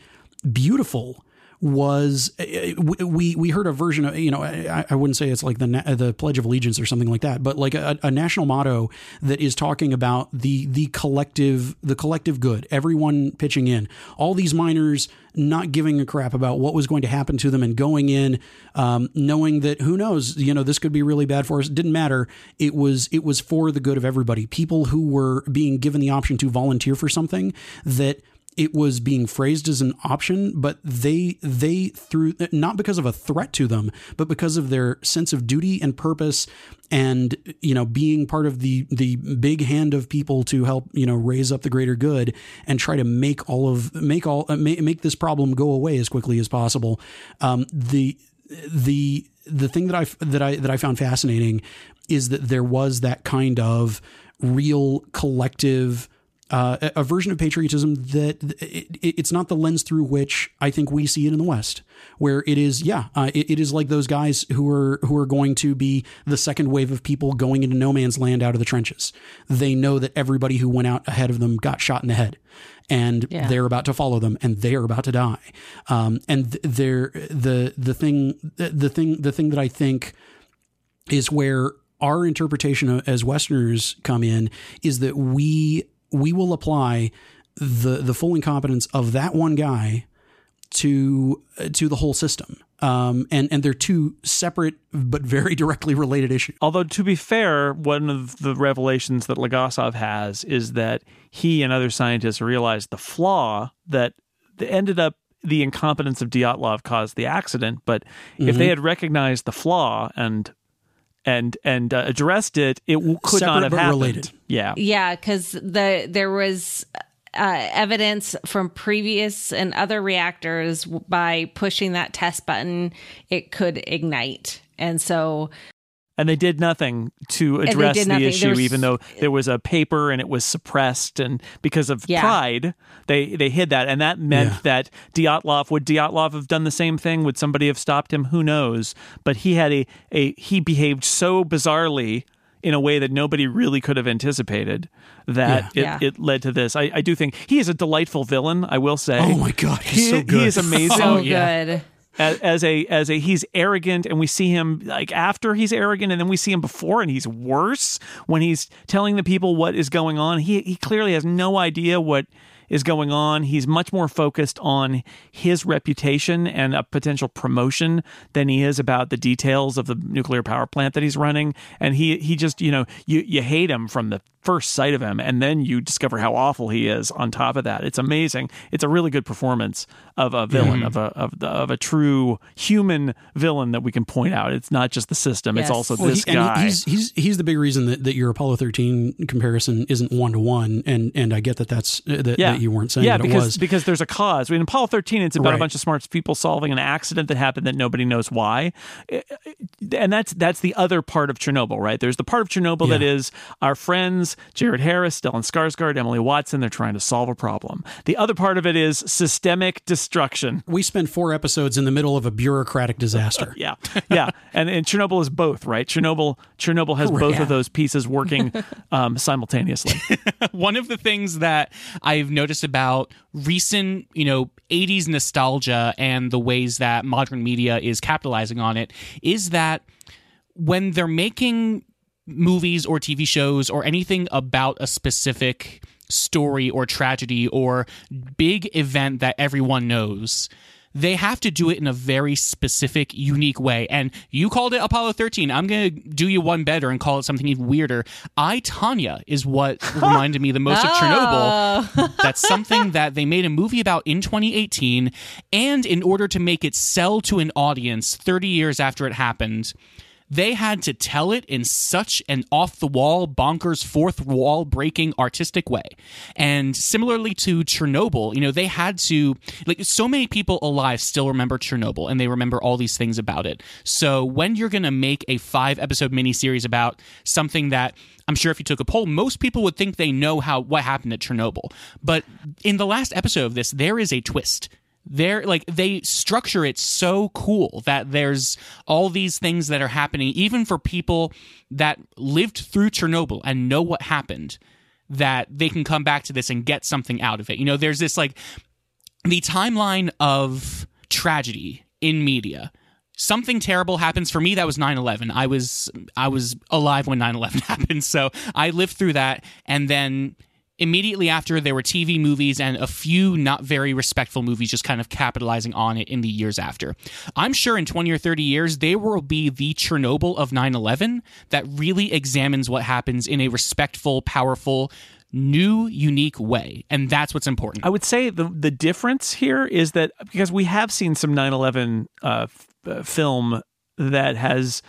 beautiful was uh, we we heard a version of you know I, I wouldn't say it's like the the Pledge of Allegiance or something like that, but like a, a national motto that is talking about the the collective the collective good, everyone pitching in, all these miners not giving a crap about what was going to happen to them and going in um, knowing that who knows you know this could be really bad for us. It didn't matter. It was it was for the good of everybody. People who were being given the option to volunteer for something that it was being phrased as an option, but they they through not because of a threat to them, but because of their sense of duty and purpose, and you know being part of the the big hand of people to help you know raise up the greater good and try to make all of make all uh, make, make this problem go away as quickly as possible. Um, the the the thing that I that I that I found fascinating is that there was that kind of real collective uh, a- version of patriotism that it, it- it's not the lens through which I think we see it in the West, where it is, yeah, uh, it, it is like those guys who are who are going to be the second wave of people going into no man's land out of the trenches. They know that everybody who went out ahead of them got shot in the head, and Yeah. they're about to follow them, and they are about to die. Um, and th- they're the the thing the thing the thing that I think is where our interpretation as Westerners come in is that we we will apply the the full incompetence of that one guy to to the whole system. Um, and and they're two separate but very directly related issues. Although to be fair, one of the revelations that Legasov has is that he and other scientists realized the flaw that ended up the incompetence of Dyatlov caused the accident. But if Mm-hmm. they had recognized the flaw and and and uh, addressed it, it w- could not have but happened. related. Yeah, Yeah, because the there was uh, evidence from previous and other reactors by pushing that test button, it could ignite, and so and they did nothing to address did the nothing. Issue, was- even though there was a paper and it was suppressed, and because of Yeah. pride, they they hid that, and that meant Yeah. that Dyatlov would Dyatlov have done the same thing? Would somebody have stopped him? Who knows? But he had a a he behaved so bizarrely in a way that nobody really could have anticipated that Yeah. it, it led to this. I, I do think he is a delightful villain. I will say. Oh my god, he's He, so good. he is amazing so yeah. good. As, as a as a he's arrogant and we see him like after he's arrogant and then we see him before and he's worse when he's telling the people what is going on. He he clearly has no idea what is going on. He's much more focused on his reputation and a potential promotion than he is about the details of the nuclear power plant that he's running. And he he just you know you you hate him from the first sight of him and then you discover how awful he is on top of that. It's amazing. It's a really good performance of a villain of a of, the, of a true human villain that we can point out. It's not just the system. It's also Well, this he- guy he- he's he's he's the big reason that, that your Apollo 13 comparison isn't one to one, and and I get that that's uh, that, yeah. that you weren't saying yeah, that because was. because there's a cause. I mean, Apollo 13, it's about a bunch of smart people solving an accident that happened that nobody knows why, and that's that's the other part of Chernobyl, right? There's the part of Chernobyl that Yeah. is our friends Jared Harris, Stellan Skarsgård, Emily Watson. They're trying to solve a problem. The other part of it is systemic destruction. we spent four episodes in the middle of a bureaucratic disaster. Yeah, yeah, and and Chernobyl is both, right? Chernobyl Chernobyl has both Yeah. of those pieces working um, simultaneously. one of the things that I've noticed about recent, you know, 80s nostalgia and the ways that modern media is capitalizing on it is that when they're making movies or TV shows or anything about a specific story or tragedy or big event that everyone knows, they have to do it in a very specific, unique way. And you called it Apollo 13. I'm going to do you one better and call it something even weirder. I, Tanya, is what reminded me the most of Chernobyl. Oh. That's something that they made a movie about in 2018. And in order to make it sell to an audience 30 years after it happened, they had to tell it in such an off the wall, bonkers, fourth wall breaking artistic way. And similarly to Chernobyl, you know, they had to, like, so many people alive still remember Chernobyl and they remember all these things about it. So when you're going to make a five episode miniseries about something that I'm sure if you took a poll, most people would think they know how what happened at Chernobyl. But in the last episode of this, there is a twist they're like they structure it so cool that there's all these things that are happening even for people that lived through Chernobyl and know what happened that they can come back to this and get something out of it. You know, there's this like the timeline of tragedy in media. Something terrible happens for me that was 9/11. I was I was alive when 9/11 happened. So I lived through that and then immediately after there were TV movies and a few not very respectful movies just kind of capitalizing on it in the years after. I'm sure in 20 or 30 years there will be the Chernobyl of 9/11 that really examines what happens in a respectful, powerful new unique way and that's what's important I would say the the difference here is that because we have seen some 9/11 uh, f- uh, film that has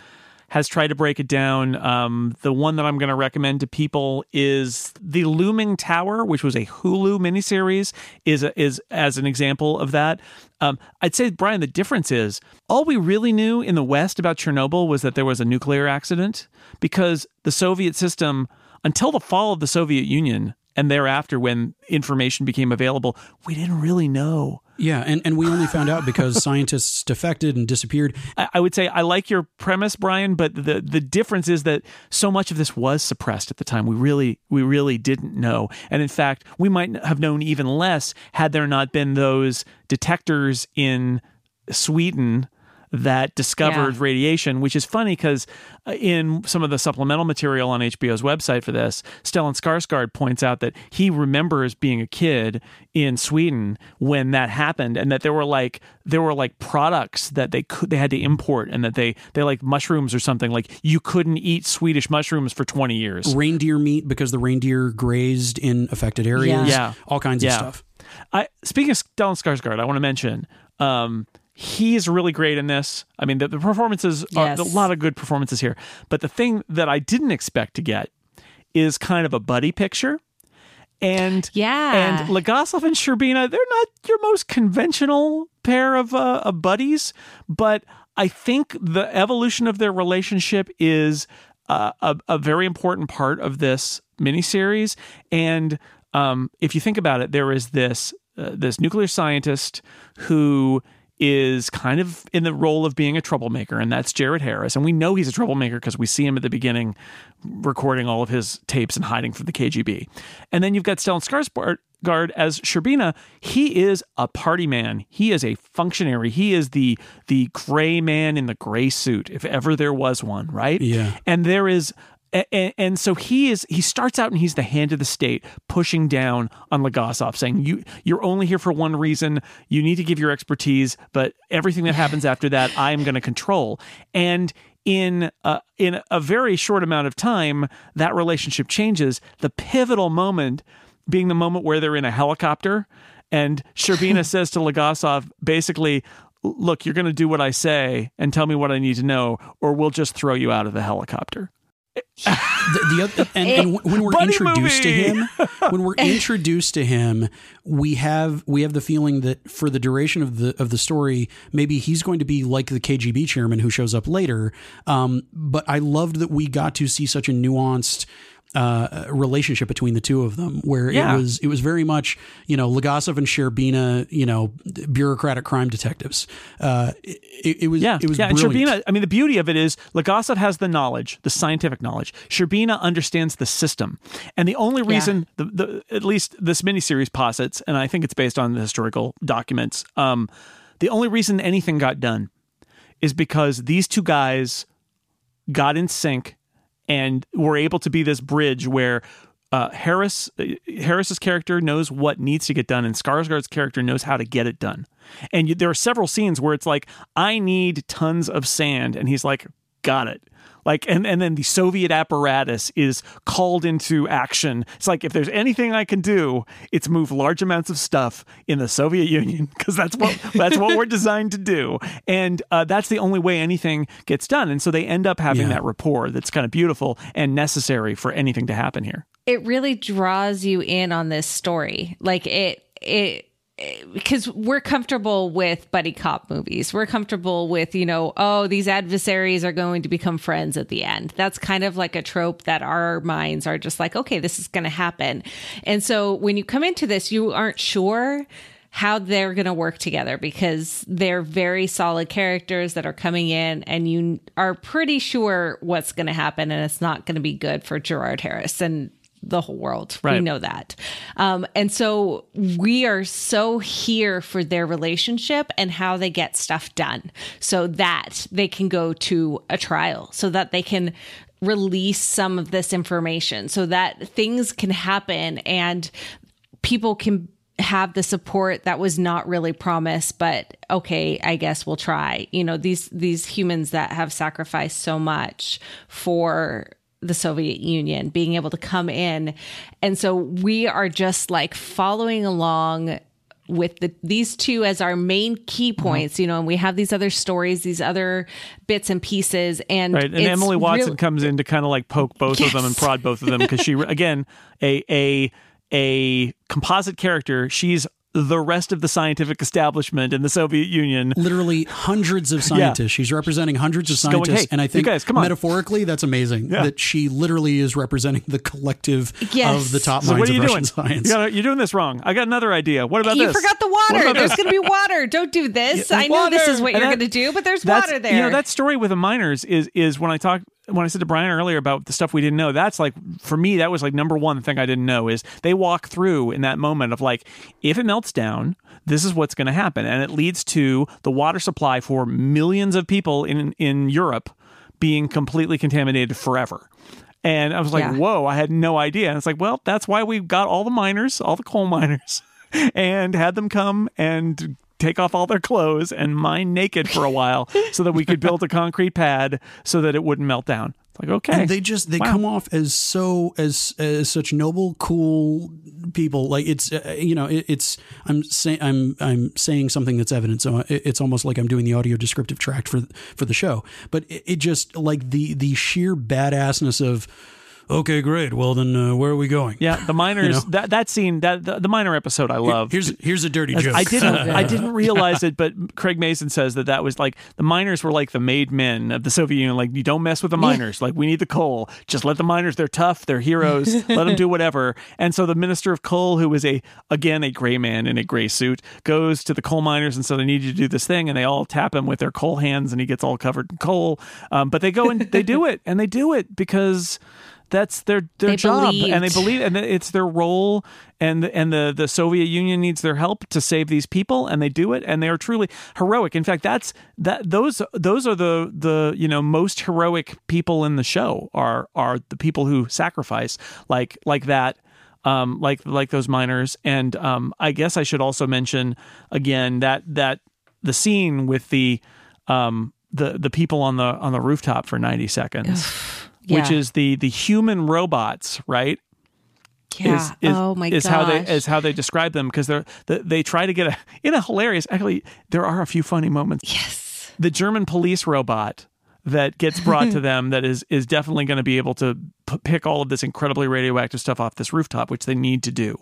has tried to break it down. Um, the one that I'm going to recommend to people is the Looming Tower, which was a Hulu miniseries, is is as an example of that. Um, I'd say, Brian, the difference is all we really knew in the West about Chernobyl was that there was a nuclear accident because the Soviet system, until the fall of the Soviet Union and thereafter, when information became available, we didn't really know. Yeah, and, and we only found out because scientists defected and disappeared. I, I would say I like your premise, Brian, but the the difference is that so much of this was suppressed at the time. We really we really didn't know, and in fact, we might have known even less had there not been those detectors in Sweden that discovered Yeah. radiation, which is funny because in some of the supplemental material on HBO's website for this, Stellan Skarsgård points out that he remembers being a kid in Sweden when that happened, and that there were like there were like products that they could they had to import, and that they they like mushrooms or something like you couldn't eat Swedish mushrooms for twenty years. Reindeer meat because the reindeer grazed in affected areas. Yeah. all kinds Yeah. of stuff. I speaking of Stellan Skarsgård, I want to mention um, he's really great in this. I mean, the, the performances are Yes. a lot of good performances here. But the thing that I didn't expect to get is kind of a buddy picture. And Yeah. and Legasov and Shcherbina, they're not your most conventional pair of, uh, of buddies, but I think the evolution of their relationship is uh, a, a very important part of this miniseries. And um, if you think about it, there is this uh, this nuclear scientist who is kind of in the role of being a troublemaker, and that's Jared Harris. And we know he's a troublemaker because we see him at the beginning recording all of his tapes and hiding from the KGB. And then you've got Stellan Skarsgård as Shcherbina. He is a party man. He is a functionary. He is the the gray man in the gray suit, if ever there was one, right? Yeah. And there is and, and so he is he starts out and he's the hand of the state pushing down on Legasov saying you you're only here for one reason. You need to give your expertise but everything that happens after that I'm going to control. And in a, in a very short amount of time that relationship changes. The pivotal moment being the moment where they're in a helicopter and Shcherbina says to Legasov basically look you're going to do what I say and tell me what I need to know or we'll just throw you out of the helicopter the, the other, and, and when we're Buddy introduced to him, when we're introduced to him, we have we have the feeling that for the duration of the of the story, maybe he's going to be like the KGB chairman who shows up later. Um, but I loved that we got to see such a nuanced uh, relationship between the two of them, where Yeah. it was it was very much you know Legasov and Shcherbina, you know, bureaucratic crime detectives. Uh, it, it was Yeah, it was yeah. And brilliant. Shcherbina, I mean, the beauty of it is Legasov has the knowledge, the scientific knowledge. Shcherbina understands the system, and the only reason, the, the at least this miniseries posits, and I think it's based on the historical documents. Um, the only reason anything got done is because these two guys got in sync and were able to be this bridge where uh, Harris Harris's character knows what needs to get done, and Skarsgård's character knows how to get it done. And you, there are several scenes where it's like, "I need tons of sand," and he's like, got it. Like and and then the Soviet apparatus is called into action. It's like if there's anything I can do, it's move large amounts of stuff in the Soviet Union because that's what that's what we're designed to do, and uh, that's the only way anything gets done. And so they end up having Yeah. that rapport that's kind of beautiful and necessary for anything to happen here. it really draws you in on this story. Like it, it, because we're comfortable with buddy cop movies. We're comfortable with, you know, oh, these adversaries are going to become friends at the end. That's kind of like a trope that our minds are just like, okay, this is going to happen. And so when you come into this, you aren't sure how they're going to work together because they're very solid characters that are coming in and you are pretty sure what's going to happen and it's not going to be good for Jared Harris and the whole world. We know that. Um, and so we are so here for their relationship and how they get stuff done so that they can go to a trial, so that they can release some of this information, so that things can happen and people can have the support that was not really promised but okay i guess we'll try you know these these humans that have sacrificed so much for the soviet union being able to come in and so we are just like following along with the these two as our main key Mm-hmm. points you know and we have these other stories these other bits and pieces and Right, and Emily Watson real- comes in to kind of like poke both of them and prod both of them because she again a a a composite character. She's the rest of the scientific establishment in the Soviet Union. literally hundreds of scientists. She's representing hundreds of going, scientists, "Hey, and I think guys, come on." metaphorically, that's amazing. Yeah. That she literally is representing the collective Yes. of the top So minds what are of you Russian doing? science. You gotta, you're doing this wrong. I got another idea. What about you this? You forgot the water. There's going to be water. Don't do this. I know this is what And you're going to do, but there's water there. You know that story with the miners is is when I talked when I said to Brian earlier about the stuff we didn't know. That's like for me that was like number one thing I didn't know is they walk through in that moment of like if it melts down, this is what's going to happen, and it leads to the water supply for millions of people in in Europe being completely contaminated forever. And I was like, Yeah. whoa, I had no idea. And it's like, well, that's why we got all the miners, all the coal miners, and had them come and take off all their clothes and mine naked for a while so that we could build a concrete pad so that it wouldn't melt down. It's like, okay. And they just they Wow. come off as so as as such noble, cool people. Like it's uh, you know it, it's I'm saying I'm I'm saying something that's evident. So it, it's almost like I'm doing the audio descriptive tract for for the show. But it, it just like the the sheer badassness of. Okay, great. Well, then uh, where are we going? yeah, the miners, know? that, that scene, that the, the miner episode I love. Here's here's a dirty joke. I didn't. I didn't realize it, but Craig Mazin says that that was like the miners were like the made men of the Soviet Union. Like you don't mess with the miners. Like we need the coal. Just let the miners. They're tough. They're heroes. let them do whatever. And so the minister of coal, who was a again a gray man in a gray suit, goes to the coal miners and so they need you to do this thing, and they all tap him with their coal hands, and he gets all covered in coal. Um, but they go and they do it, and they do it because. That's their their They job, and they believe, and it's their role, and and the the Soviet Union needs their help to save these people, and they do it, and they are truly heroic. In fact, that's that those those are the the you know most heroic people in the show are are the people who sacrifice like like that. Um, like like those miners, and um, I guess I should also mention again that that the scene with the um, the the people on the on the rooftop for ninety seconds, which is the the human robots, right? yeah. is, is, oh my is gosh. how they is how they describe them because they're they, they try to get a in a hilarious actually there are a few funny moments yes. the German police robot that gets brought to them that is is definitely going to be able to p- pick all of this incredibly radioactive stuff off this rooftop which they need to do.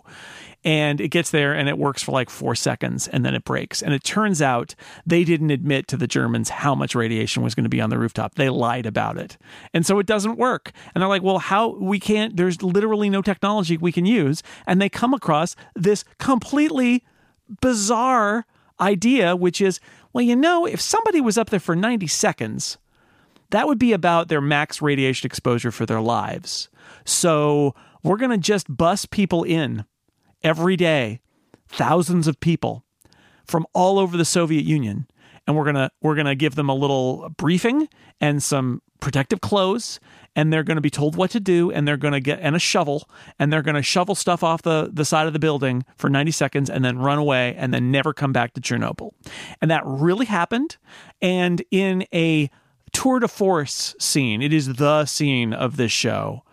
And it gets there and it works for like four seconds and then it breaks. And it turns out they didn't admit to the germans how much radiation was going to be on the rooftop. They lied about it. And so it doesn't work. And they're like well how we can't there's literally no technology we can use. And they come across this completely bizarre idea, which is, well, you know, if somebody was up there for 90 seconds, that would be about their max radiation exposure for their lives. So we're going to just bus people in every day, thousands of people from all over the Soviet Union, and we're gonna we're gonna give them a little briefing and some protective clothes, and they're gonna be told what to do, and they're gonna get and a shovel, and they're gonna shovel stuff off the the side of the building for ninety seconds, and then run away, and then never come back to Chernobyl, and that really happened, and in a tour de force scene. It is the scene of this show.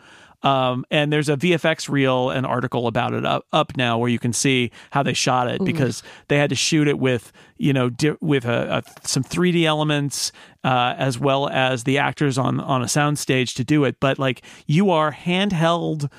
Um, and there's a VFX reel and article about it up, up now where you can see how they shot it because they had to shoot it with you know di- with a, a, some 3D elements uh, as well as the actors on on a soundstage to do it. But like you are handheld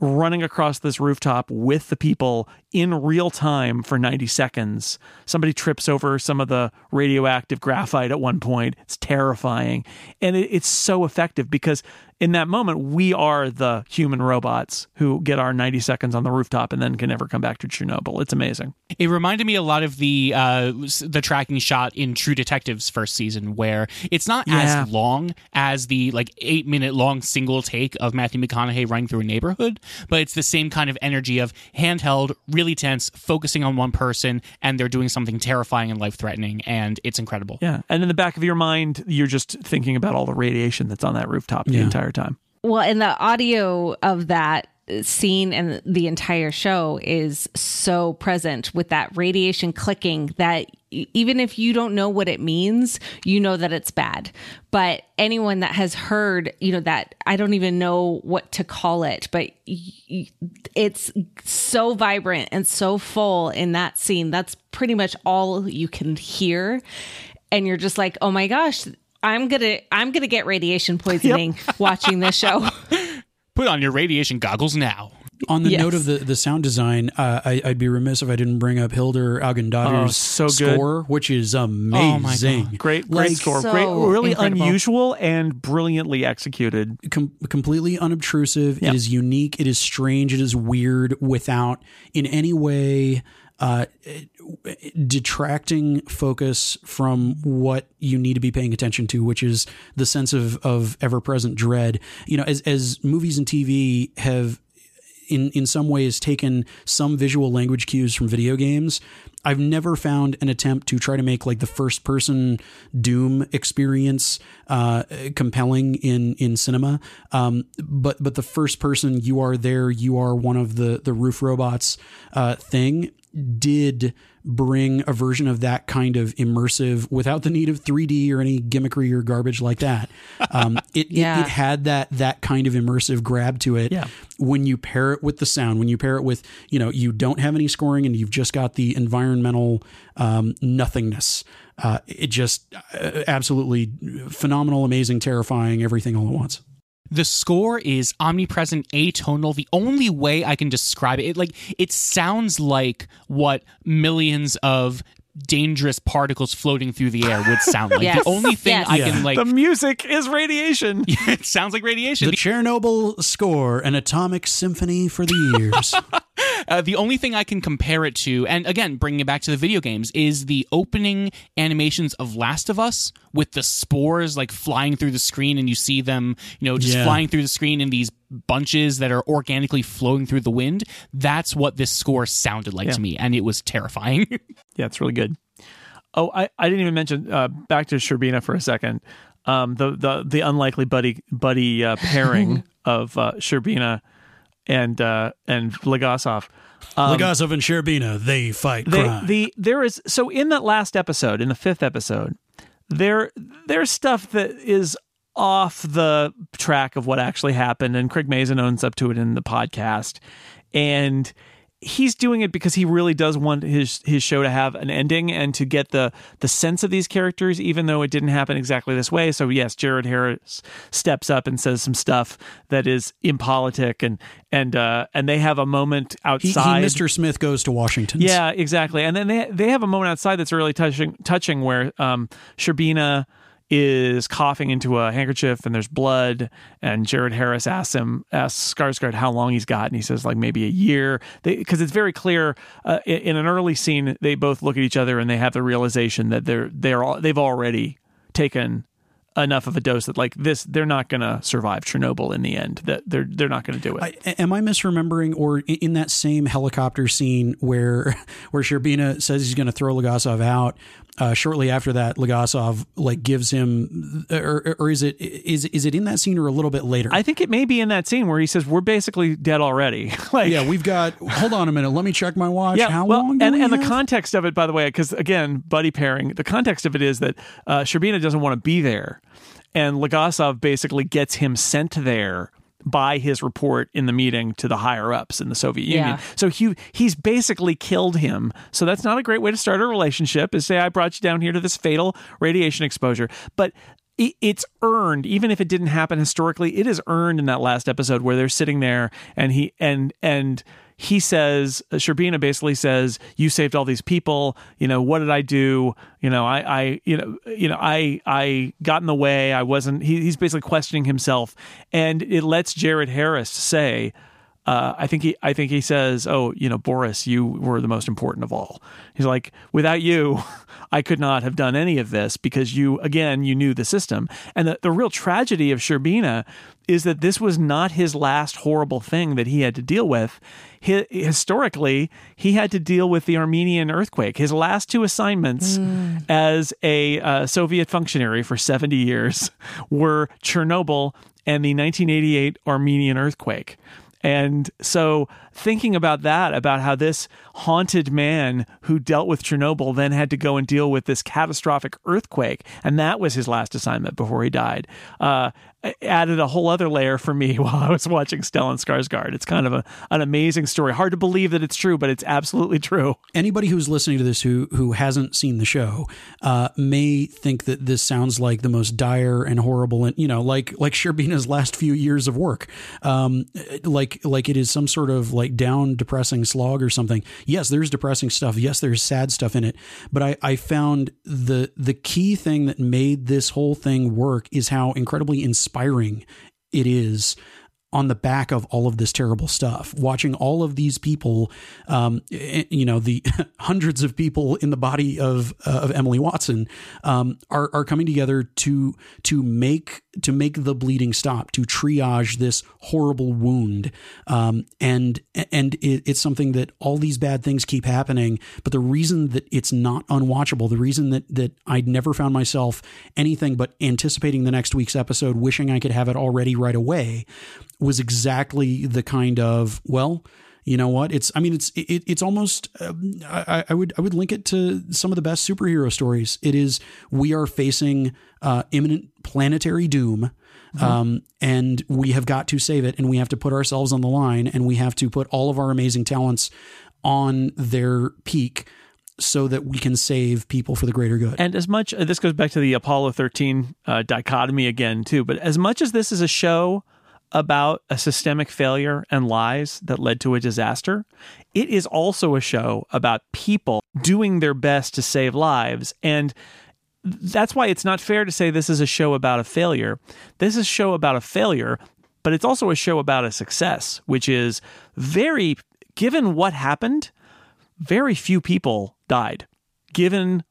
running across this rooftop with the people in real time for 90 seconds. Somebody trips over some of the radioactive graphite at one point. It's terrifying. And it, it's so effective because in that moment, we are the human robots who get our 90 seconds on the rooftop and then can never come back to Chernobyl. It's amazing. It reminded me a lot of the uh, the tracking shot in True Detective's first season, where it's not Yeah. as long as the like eight minute long single take of Matthew McConaughey running through a neighborhood, but it's the same kind of energy of handheld, really tense, focusing on one person, and they're doing something terrifying and life threatening, and it's incredible. Yeah. And in the back of your mind, you're just thinking about all the radiation that's on that rooftop the entire time. Well, and the audio of that scene and the entire show is so present with that radiation clicking that even if you don't know what it means, you know that it's bad. But anyone that has heard, you know, that I don't even know what to call it, but it's so vibrant and so full in that scene. That's pretty much all you can hear. And you're just like, oh my gosh. I'm gonna I'm gonna get radiation poisoning watching this show. Put on your radiation goggles now. On the Yes. note of the, the sound design, uh, I, I'd be remiss if I didn't bring up Hildur Guðnadóttir's Oh, so good. score, which is amazing. Great, great Like, score. So great, really incredible. unusual and brilliantly executed. com- completely unobtrusive. Yeah. It is unique. It is strange. It is weird without in any way uh, detracting focus from what you need to be paying attention to, which is the sense of of ever present dread. You know, as as movies and TV have in in some ways taken some visual language cues from video games. I've never found an attempt to try to make like the first person Doom experience uh, compelling in in cinema. Um, but but the first person you are there, you are one of the the roof robots uh, thing did bring a version of that kind of immersive without the need of 3D or any gimmickry or garbage like that. Um, it, it- it had that that kind of immersive grab to it Yeah. when you pair it with the sound, when you pair it with, you know, you don't have any scoring and you've just got the environmental um, nothingness. Uh, it just uh, absolutely phenomenal, amazing, terrifying, everything all at once. The score is omnipresent, atonal. The only way I can describe it, it like it sounds like what millions of dangerous particles floating through the air would sound like. Yes. The only thing Yes. I Yeah. can like the music is radiation. it sounds like radiation. The Chernobyl score, an atomic symphony for the ears. Uh, the only thing I can compare it to, and again, bringing it back to the video games, is the opening animations of Last of Us with the spores like flying through the screen, and you see them, you know, just Yeah. flying through the screen in these bunches that are organically flowing through the wind. That's what this score sounded like Yeah. to me, and it was terrifying. Yeah, it's really good. Oh, I, I didn't even mention uh, back to Shcherbina for a second. Um, the the the unlikely buddy buddy uh, pairing of uh, Shcherbina and uh, and Legasov. Um, Legasov and Shcherbina, they fight they, crime. the there is so in that last episode, in the fifth episode, there there's stuff that is off the track of what actually happened, and Craig Mazin owns up to it in the podcast, and he's doing it because he really does want his his show to have an ending and to get the the sense of these characters even though it didn't happen exactly this way so yes Jared Harris steps up and says some stuff that is impolitic and and uh and they have a moment he, he, outside Mr. Smith goes to Washington. yeah, exactly. And then they they have a moment outside that's really touching touching where um Shcherbina is coughing into a handkerchief and there's blood and Jared Harris asks him asks Skarsgård how long he's got and he says like maybe a year. Because it's very clear uh, in, an early scene they both look at each other and they have the realization that they're they're all, they've already taken enough of a dose that like this they're not going to survive Chernobyl in the end that they're they're not going to do it. I, am I misremembering, or in that same helicopter scene where where Shcherbina says he's going to throw Legasov out? Uh, shortly after that, Legasov like gives him, or, or is it is is it in that scene or a little bit later? I think it may be in that scene where he says we're basically dead already. like yeah, we've got. Hold on a minute. Let me check my watch. Yeah, How well, long? And, we and the context of it, by the way, because again, buddy pairing. The context of it is that uh, Shcherbina doesn't want to be there, and Legasov basically gets him sent there by his report in the meeting to the higher ups in the Soviet Union. Yeah. So he he's basically killed him. So that's not a great way to start a relationship. Is say I brought you down here to this fatal radiation exposure, but. It's earned, even if it didn't happen historically. It is earned in that last episode where they're sitting there, and he and and he says, Shcherbina basically says, "You saved all these people. You know what did I do? You know, I, I, you know, you know, I, I got in the way. I wasn't." He, he's basically questioning himself, and it lets Jared Harris say, uh, I think he, I think he says, "Oh, you know, Boris, you were the most important of all." He's like, "Without you, I could not have done any of this because you, again, you knew the system." And the, the real tragedy of Shcherbina is that this was not his last horrible thing that he had to deal with. Hi historically, he had to deal with the Armenian earthquake. His last two assignments as a uh, Soviet functionary for 70 years were Chernobyl and the 1988 Armenian earthquake. And so, thinking about that, about how this haunted man who dealt with Chernobyl then had to go and deal with this catastrophic earthquake, and that was his last assignment before he died, uh, added a whole other layer for me while I was watching Stellan Skarsgård. It's kind of a, an amazing story. Hard to believe that it's true, but it's absolutely true. anybody who's listening to this who who hasn't seen the show uh, may think that this sounds like the most dire and horrible and you know like like Shcherbina's last few years of work um, like like it is some sort of like down depressing slog or something. Yes there's depressing stuff. Yes there's sad stuff in it. But I, I found the the key thing that made this whole thing work is how incredibly inspiring it is on the back of all of this terrible stuff, watching all of these people, um, eh, you know, the hundreds of people in the body of uh, of Emily Watson um, are are coming together to to make to make the bleeding stop, to triage this horrible wound, um, and and it, it's something that all these bad things keep happening, but the reason that it's not unwatchable, the reason that that I'd never found myself anything but anticipating the next week's episode, wishing I could have it already right away, was exactly the kind of well you know what? It's i mean it's it, it's almost um, I, I would i would link it to some of the best superhero stories. It is we are facing uh, imminent planetary doom um, and we have got to save it and we have to put ourselves on the line and we have to put all of our amazing talents on their peak so that we can save people for the greater good. And as much, uh, this goes back to the Apollo 13 uh, dichotomy again, too, but as much as this is a show about a systemic failure and lies that led to a disaster, it is also a show about people doing their best to save lives. And that's why it's not fair to say this is a show about a failure. This is a show about a failure, but it's also a show about a success, which is very, given what happened, very few people died. Given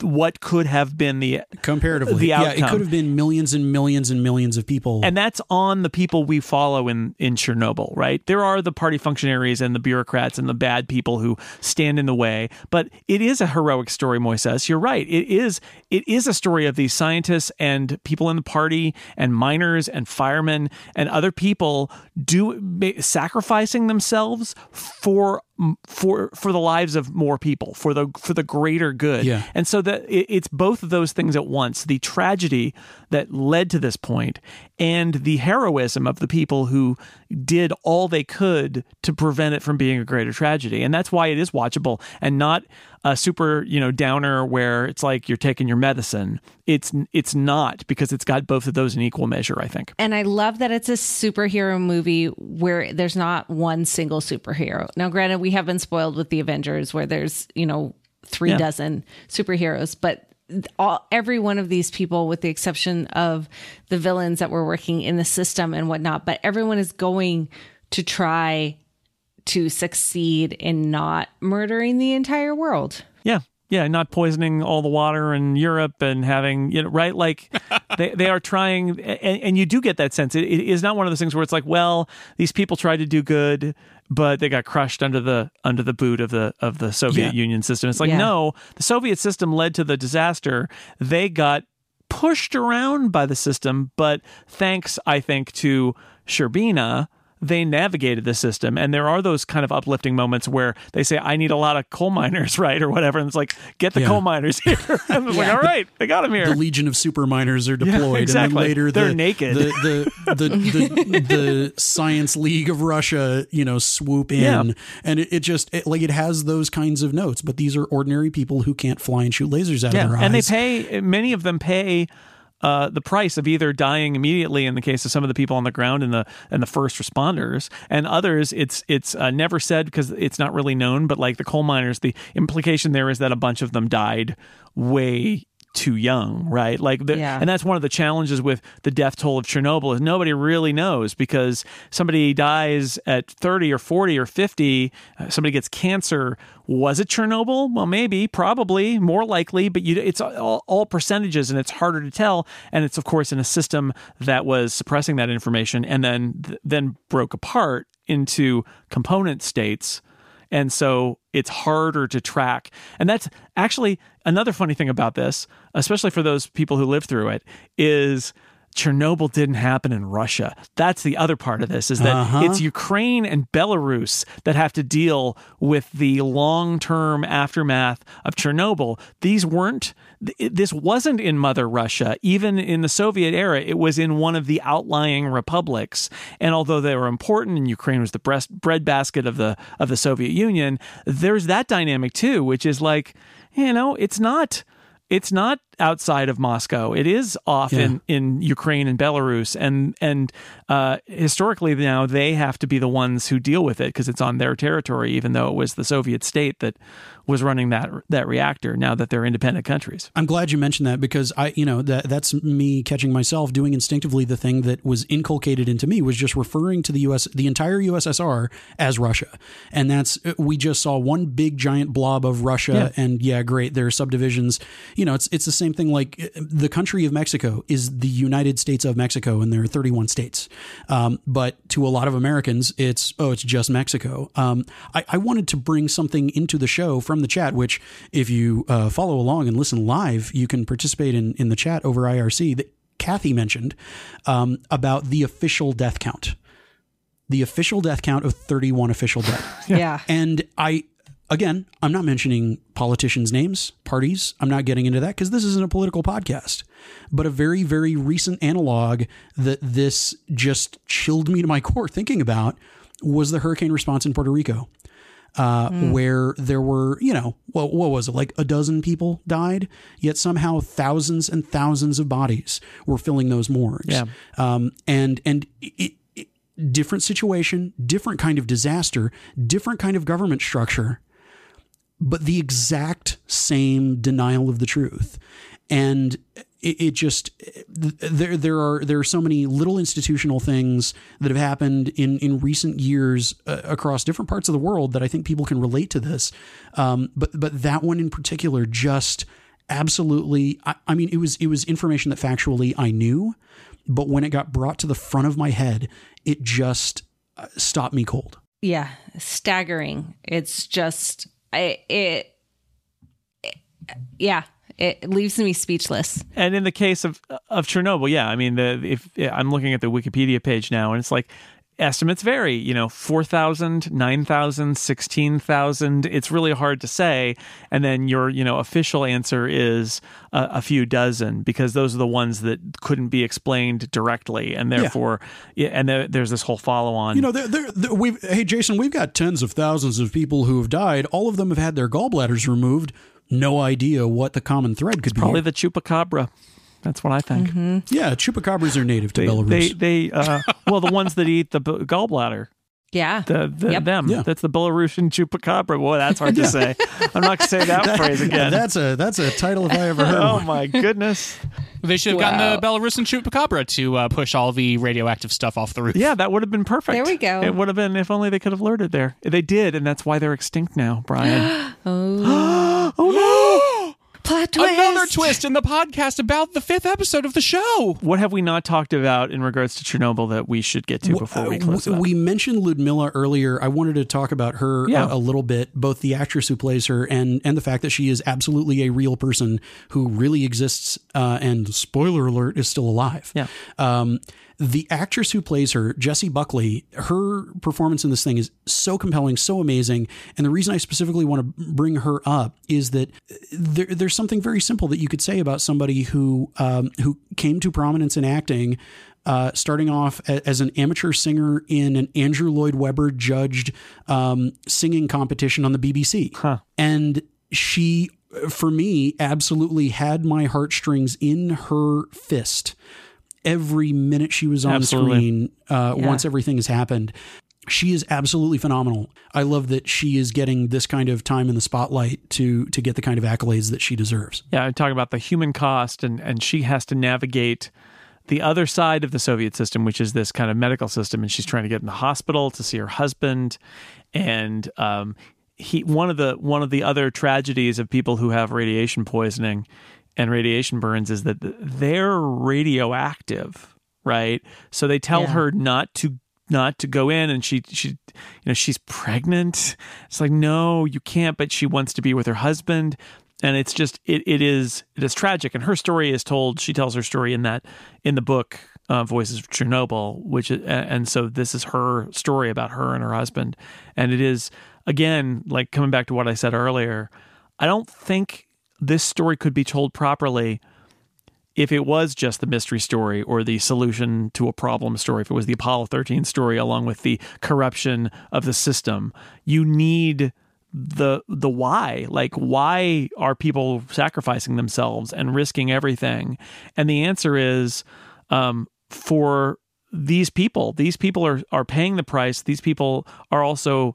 what could have been the comparatively the yeah it could have been millions and millions and millions of people and that's on the people we follow in in Chernobyl, right? There are the party functionaries and the bureaucrats and the bad people who stand in the way, but it is a heroic story, Moises. You're right. It is it is a story of these scientists and people in the party and miners and firemen and other people do sacrificing themselves for for for the lives of more people for the for the greater good Yeah. and so that it, it's both of those things at once the tragedy that led to this point and the heroism of the people who did all they could to prevent it from being a greater tragedy and that's why it is watchable and not a super you know downer where it's like you're taking your medicine it's it's not because it's got both of those in equal measure i think And I love that it's a superhero movie where there's not one single superhero. Now, granted, we have been spoiled with the Avengers where there's, you know, three Yeah. dozen superheroes, but all, every one of these people, with the exception of the villains that were working in the system and whatnot, but everyone is going to try to succeed in not murdering the entire world. Yeah. Yeah, not poisoning all the water in Europe and having, you know, right? Like they, they are trying, and, and you do get that sense. It, it is not one of those things where it's like, well, these people tried to do good, but they got crushed under the under the boot of the of the Soviet Yeah. Union system. It's like, Yeah. no, the Soviet system led to the disaster. They got pushed around by the system, but thanks, I think, to Shcherbina, they navigated the system. And there are those kind of uplifting moments where they say, I need a lot of coal miners, right? Or whatever. And it's like, get the Yeah. coal miners here. and it's like, all right, they got them here. the Legion of Super Miners are deployed, exactly. and then later They're the, naked. The the, the the the Science League of Russia, you know, swoop in, Yeah. and it, it just it, like it has those kinds of notes. But these are ordinary people who can't fly and shoot lasers out yeah. of their eyes. And they pay, many of them pay. Uh, the price of either dying immediately in the case of some of the people on the ground and the and the first responders, and others, it's it's uh, never said because it's not really known. But like the coal miners, the implication there is that a bunch of them died way too young, right? Like, the, Yeah. and that's one of the challenges with the death toll of Chernobyl is nobody really knows because somebody dies at 30 or 40 or 50, uh, somebody gets cancer. Was it Chernobyl? Well, maybe, probably, more likely, but you, it's all, all percentages and it's harder to tell. And it's of course in a system that was suppressing that information and then then broke apart into component states. And so it's harder to track. And that's actually another funny thing about this, especially for those people who lived through it, is Chernobyl didn't happen in Russia. That's the other part of this is that Uh-huh. it's Ukraine and Belarus that have to deal with the long-term aftermath of Chernobyl. These weren't th- this wasn't in mother Russia. Even in the Soviet era, it was in one of the outlying republics. And although they were important and Ukraine was the breast breadbasket of the of the Soviet Union, there's that dynamic too, which is like, you know, it's not it's not outside of Moscow. It is off in, in Ukraine and Belarus, and and uh, historically now they have to be the ones who deal with it because it's on their territory, even though it was the Soviet state that was running that that reactor. Now that they're independent countries, I'm glad you mentioned that because I, you know, that that's me catching myself doing instinctively the thing that was inculcated into me was just referring to the U.S. the entire USSR as Russia, and that's we just saw one big giant blob of Russia, and yeah, great, there are subdivisions. You know, it's it's the same thing. Like uh, the country of Mexico is the United States of Mexico, and there are 31 states. Um, but to a lot of Americans, it's oh, it's just Mexico. Um, I, I wanted to bring something into the show from the chat, which if you uh, follow along and listen live, you can participate in in the chat over IRC that Kathy mentioned um, about the official death count. The official death count of 31 official dead. Yeah. And I, again, I'm not mentioning politicians' names, parties. I'm not getting into that because this isn't a political podcast. But a very, very recent analog that this just chilled me to my core thinking about was the hurricane response in Puerto Rico. Uh, Where there were, you know, what, what was it, like a dozen people died, yet somehow thousands and thousands of bodies were filling those morgues. Yeah. Um, and and it, it, different situation, different kind of disaster, different kind of government structure, but the exact same denial of the truth. And it, it just there there are there are so many little institutional things that have happened in in recent years uh, across different parts of the world that I think people can relate to this. Um, but but that one in particular just absolutely I, I mean it was it was information that factually I knew, but when it got brought to the front of my head, it just uh, stopped me cold. Yeah, staggering. It's just It, it- yeah, it leaves me speechless. and in the case of of Chernobyl, yeah, I mean, the if I'm looking at the Wikipedia page now, and it's like estimates vary. You know, 4,000, 9,000, 16,000. It's really hard to say. And then your, you know, official answer is a, a few dozen because those are the ones that couldn't be explained directly. And therefore, yeah, and there, there's this whole follow on. You know, there, there, there, we've hey Jason, we've got tens of thousands of people who have died. All of them have had their gallbladders removed. No idea what the common thread could be. probably the chupacabra. That's what I think. yeah, chupacabras are native to They, Belarus. they, they, uh, well, the ones that eat the b- gallbladder. Yeah. The, the Yep. them. Yeah. That's the Belarusian chupacabra. Boy, that's hard to say. I'm not gonna say that, phrase again. That's a that's a title if I ever heard oh one. my goodness. They should have Wow. gotten the Belarusian chupacabra to uh, push all the radioactive stuff off the roof. Yeah, that would have been perfect. There we go. It would have been if only they could have lured it there. They did, and that's why they're extinct now, Brian. Oh. oh no! Plot twist. Another twist in the podcast about the fifth episode of the show. What have we not talked about in regards to Chernobyl that we should get to before we Uh, close it w- up? we mentioned Ludmilla earlier. I wanted to talk about her Yeah. a, a little bit, both the actress who plays her and and the fact that she is absolutely a real person who really exists. Uh, and spoiler alert, is still alive. Yeah. Um, the actress who plays her, Jessie Buckley, her performance in this thing is so compelling, so amazing. And the reason I specifically want to bring her up is that there, there's something very simple that you could say about somebody who um, who came to prominence in acting. Uh, starting off as an amateur singer in an Andrew Lloyd Webber judged um, singing competition on the BBC. And she, for me, absolutely had my heartstrings in her fist every minute she was on Absolutely. screen uh, Yeah. once everything has happened. She is absolutely phenomenal. I love that she is getting this kind of time in the spotlight to to get the kind of accolades that she deserves. Yeah, I'm talking about the human cost, and and she has to navigate the other side of the Soviet system, which is this kind of medical system, and she's trying to get in the hospital to see her husband, and um, he one of the one of the other tragedies of people who have radiation poisoning and radiation burns is that they're radioactive, right? So they tell Yeah. her not to not to go in and she she you know she's pregnant it's like no you can't but she wants to be with her husband and it's just it, it is it is tragic and her story is told she tells her story in that in the book uh, voices of chernobyl which and so this is her story about her and her husband and it is again like coming back to what i said earlier i don't think this story could be told properly if it was just the mystery story or the solution to a problem story, if it was the Apollo 13 story along with the corruption of the system, you need the the why. Like why are people sacrificing themselves and risking everything? And the answer is um, for these people. These people are are paying the price. These people are also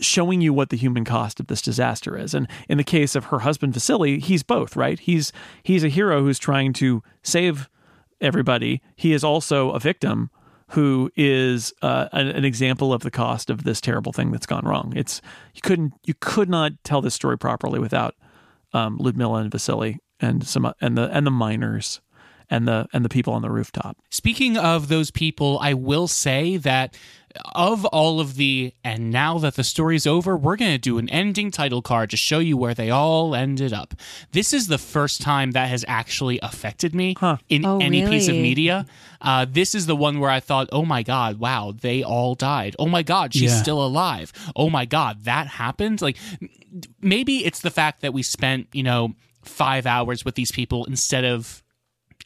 showing you what the human cost of this disaster is. And in the case of her husband Vasily, he's both, right? He's he's a hero who's trying to save everybody. He is also a victim who is uh, an, an example of the cost of this terrible thing that's gone wrong. It's you couldn't you could not tell this story properly without um, Ludmilla and Vasily and some and the and the miners and the and the people on the rooftop. Speaking of those people, I will say that of all of the, and now that the story's over, we're going to do an ending title card to show you where they all ended up. This is the first time that has actually affected me in Oh, any piece of media. Uh, this is the one where I thought, oh my God, wow, they all died. Oh my God, she's Yeah. still alive. Oh my God, that happened. Like, maybe it's the fact that we spent, you know, five hours with these people instead of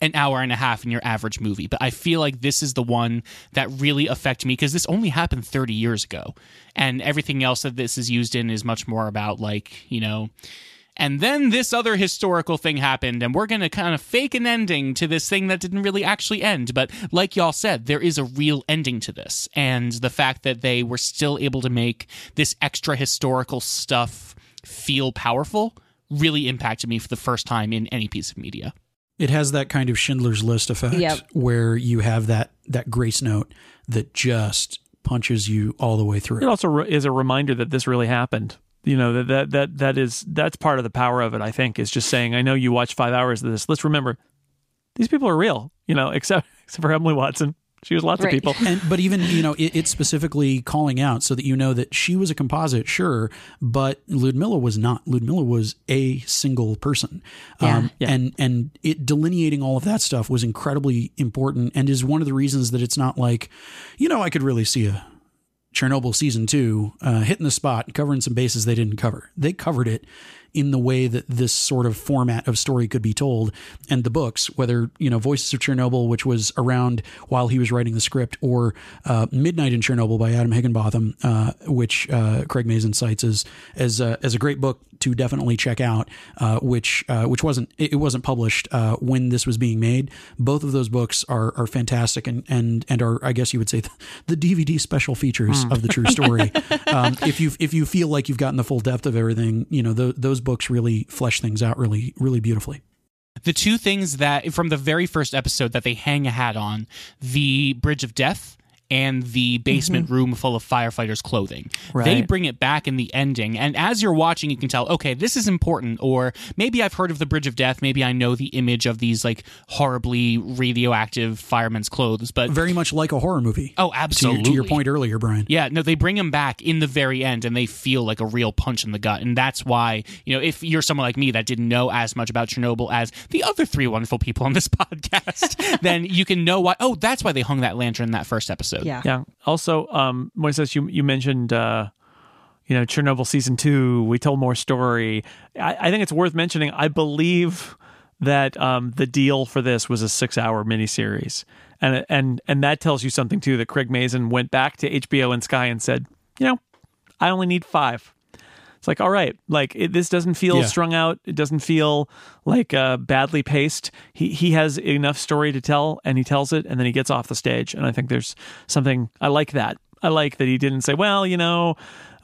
an hour and a half in your average movie. But I feel like this is the one that really affected me because this only happened 30 years ago. And everything else that this is used in is much more about, like, you know, and then this other historical thing happened, and we're going to kind of fake an ending to this thing that didn't really actually end. But like y'all said, there is a real ending to this. And the fact that they were still able to make this extra historical stuff feel powerful really impacted me for the first time in any piece of media. It has that kind of Schindler's List effect Yep. where you have that that grace note that just punches you all the way through. It also re- is a reminder that this really happened. You know that that that that is that's part of the power of it. I think is just saying, I know you watched five hours of this. Let's remember, these people are real. You know, except except for Emily Watson, she was lots Right. of people. And but even you know it, it's specifically calling out so that you know that she was a composite, sure, but Ludmilla was not. Ludmilla was a single person, um, Yeah. and and it delineating all of that stuff was incredibly important, and is one of the reasons that it's not like, you know, I could really see a Chernobyl season two uh, hitting the spot, covering some bases they didn't cover. They covered it in the way that this sort of format of story could be told. And the books, whether, you know, Voices of Chernobyl, which was around while he was writing the script, or uh, Midnight in Chernobyl by Adam Higginbotham, uh, which uh, Craig Mazin cites as, as, a, as a great book to definitely check out, uh, which uh, which wasn't it wasn't published uh, when this was being made. Both of those books are are fantastic and and and are I guess you would say the, DVD special features of the true story. um, if you if you feel like you've gotten the full depth of everything, you know tho- those books really flesh things out really really beautifully. the two things that from the very first episode that they hang a hat on the bridge of death and the basement mm-hmm. room full of firefighters' clothing. They bring it back in the ending, and as you're watching, you can tell, okay, this is important, or maybe I've heard of the Bridge of Death, maybe I know the image of these like horribly radioactive firemen's clothes, but Very much like a horror movie. oh, to your, absolutely. to your point earlier, Brian. Yeah, no, they bring him back in the very end and they feel like a real punch in the gut. And that's why, you know, if you're someone like me that didn't know as much about Chernobyl as the other three wonderful people on this podcast, then you can know why. Oh, that's why they hung that lantern in that first episode. Yeah. Yeah. Also, um, Moises, you you mentioned uh, you know Chernobyl season two. We told more story. I, I think it's worth mentioning. I believe that um, the deal for this was a six-hour miniseries, and and and that tells you something too. That Craig Mazin went back to HBO and Sky and said, you know, I only need five. It's like, all right, like it, this doesn't feel Yeah. strung out. It doesn't feel like uh, badly paced. He he has enough story to tell, and he tells it, and then he gets off the stage. And I think there's something I like that. I like that he didn't say, well, you know,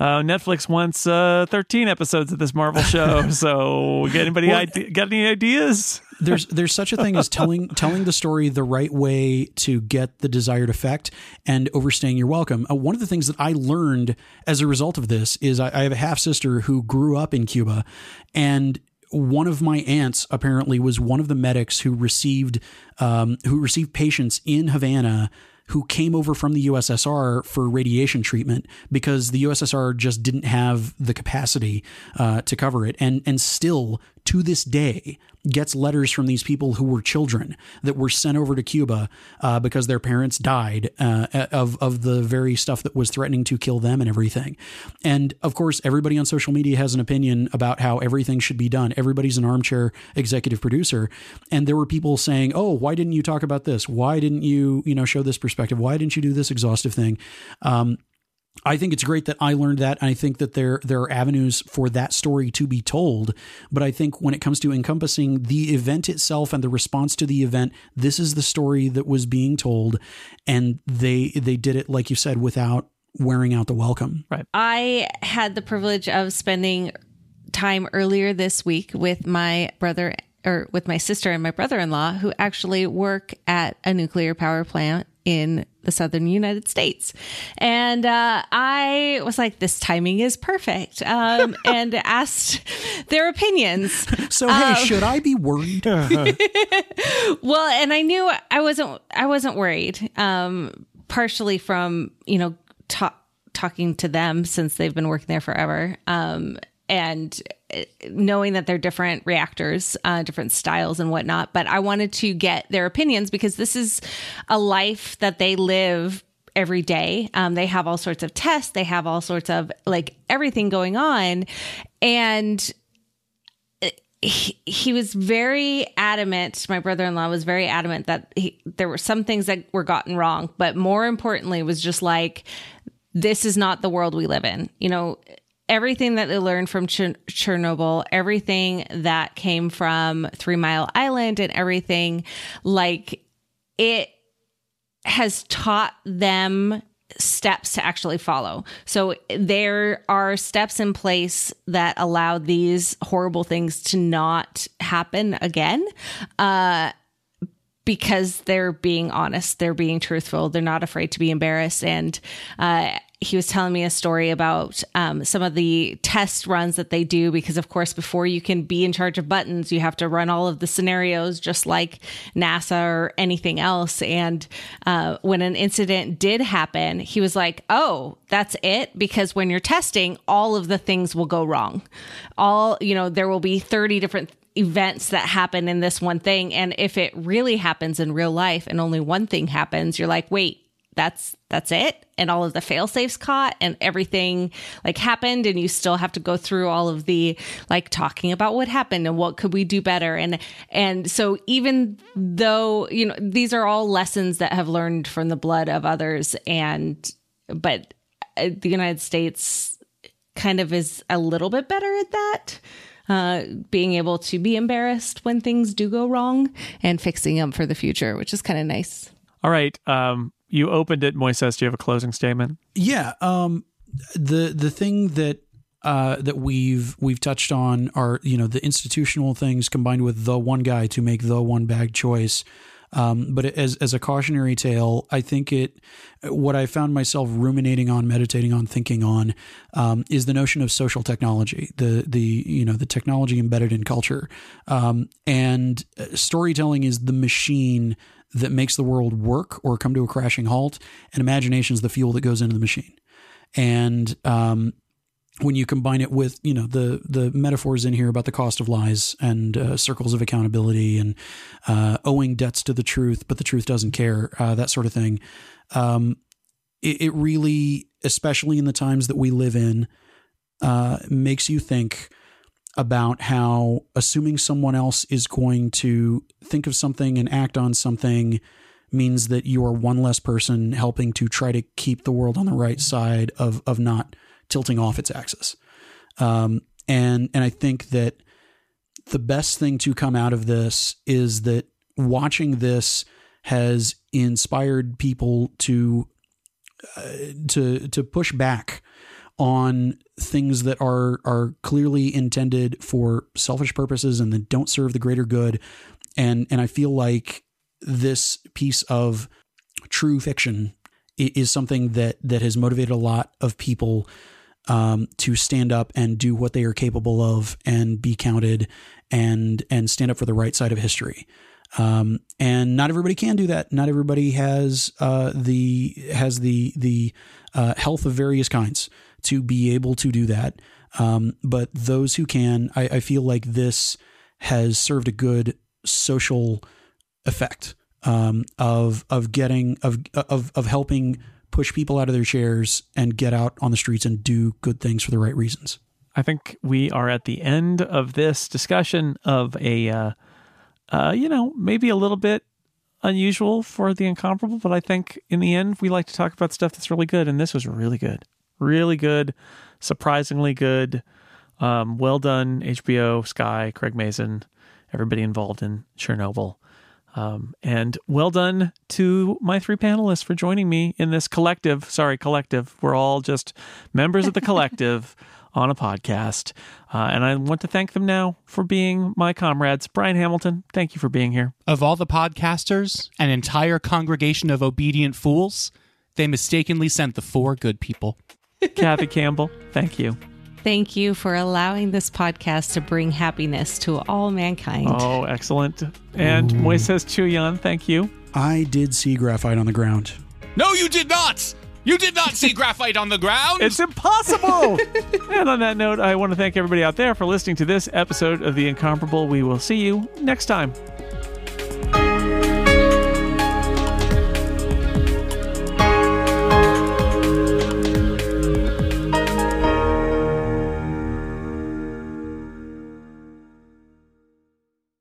uh, Netflix wants uh, 13 episodes of this Marvel show. so, get anybody Well, ide- got any ideas? there's there's such a thing as telling telling the story the right way to get the desired effect and overstaying your welcome. Uh, one of the things that I learned as a result of this is I, I have a half sister who grew up in Cuba, and one of my aunts apparently was one of the medics who received um, who received patients in Havana who came over from the USSR for radiation treatment because the USSR just didn't have the capacity uh, to cover it, and and still to this day gets letters from these people who were children that were sent over to Cuba uh, because their parents died uh, of of the very stuff that was threatening to kill them and everything. And of course, everybody on social media has an opinion about how everything should be done. Everybody's an armchair executive producer, and there were people saying, "Oh, why didn't you talk about this? Why didn't you, you know, show this perspective? Why didn't you do this exhaustive thing?" Um, I think it's great that I learned that. And I think that there there are avenues for that story to be told. But I think when it comes to encompassing the event itself and the response to the event, this is the story that was being told, and they they did it like you said without wearing out the welcome. Right. I had the privilege of spending time earlier this week with my brother or with my sister and my brother-in-law who actually work at a nuclear power plant in the southern United States. And uh, I was like, this timing is perfect. Um, and asked their opinions. So hey, should I be worried? Well, and I knew I wasn't I wasn't worried. Um partially from, you know, ta- talking to them since they've been working there forever. Um and knowing that they're different reactors, uh, different styles and whatnot. But I wanted to get their opinions because this is a life that they live every day. Um, they have all sorts of tests, they have all sorts of like everything going on. And he, he was very adamant. My brother in law was very adamant that he, there were some things that were gotten wrong, but more importantly, was just like, this is not the world we live in. You know, everything that they learned from Ch- Chernobyl, everything that came from Three Mile Island, and everything like it has taught them steps to actually follow. So there are steps in place that allow these horrible things to not happen again. Uh because they're being honest, they're being truthful, they're not afraid to be embarrassed. And uh, he was telling me a story about um, some of the test runs that they do, because of course, before you can be in charge of buttons, you have to run all of the scenarios, just like NASA or anything else. And uh, when an incident did happen, he was like, "Oh, that's it," because when you're testing, all of the things will go wrong. All you know, there will be thirty different events that happen in this one thing and if it really happens in real life and only one thing happens you're like wait that's that's it and all of the fail safes caught and everything like happened and you still have to go through all of the like talking about what happened and what could we do better and and so even though you know these are all lessons that have learned from the blood of others and but uh, the United States kind of is a little bit better at that uh, being able to be embarrassed when things do go wrong and fixing them for the future, which is kind of nice. All right. Um, you opened it, Moises. Do you have a closing statement? Yeah. Um, the the thing that uh, that we've we've touched on are you know the institutional things combined with the one guy to make the one bag choice. Um, but as as a cautionary tale, I think it what I found myself ruminating on, meditating on, thinking on um, is the notion of social technology, the the you know the technology embedded in culture, um, and uh, storytelling is the machine that makes the world work or come to a crashing halt, and imagination is the fuel that goes into the machine. And um, when you combine it with you know the the metaphors in here about the cost of lies and uh, circles of accountability and uh, owing debts to the truth, but the truth doesn't care, uh, that sort of thing. Um, it, it, really, especially in the times that we live in, uh, makes you think about how assuming someone else is going to think of something and act on something means that you are one less person helping to try to keep the world on the right side of of not tilting off its axis. Um, and and I think that the best thing to come out of this is that watching this has inspired people to uh, to to push back on things that are are clearly intended for selfish purposes and that don't serve the greater good and and I feel like this piece of true fiction is something that that has motivated a lot of people um, to stand up and do what they are capable of and be counted and and stand up for the right side of history. Um, and not everybody can do that. Not everybody has uh, the has the the uh, health of various kinds to be able to do that. Um, but those who can, I, I, feel like this has served a good social effect um, of of getting of of of helping push people out of their chairs and get out on the streets and do good things for the right reasons. I think we are at the end of this discussion of a, uh, uh, you know, maybe a little bit unusual for the incomparable, but I think in the end we like to talk about stuff that's really good, and this was really good, really good, surprisingly good. Um, well done, HBO, Sky, Craig Mazin, everybody involved in Chernobyl. Um, and well done to my three panelists for joining me in this collective. Sorry, collective. We're all just members of the collective on a podcast. Uh, and I want to thank them now for being my comrades. Brian Hamilton, thank you for being here. Of all the podcasters, an entire congregation of obedient fools, they mistakenly sent the four good people. Kathy Campbell, thank you. Thank you for allowing this podcast to bring happiness to all mankind. Oh, excellent. And Ooh. Moises Chiullan, thank you. I did see graphite on the ground. No, you did not! You did not see graphite on the ground! It's impossible! and on that note, I want to thank everybody out there for listening to this episode of The Incomparable. We will see you next time.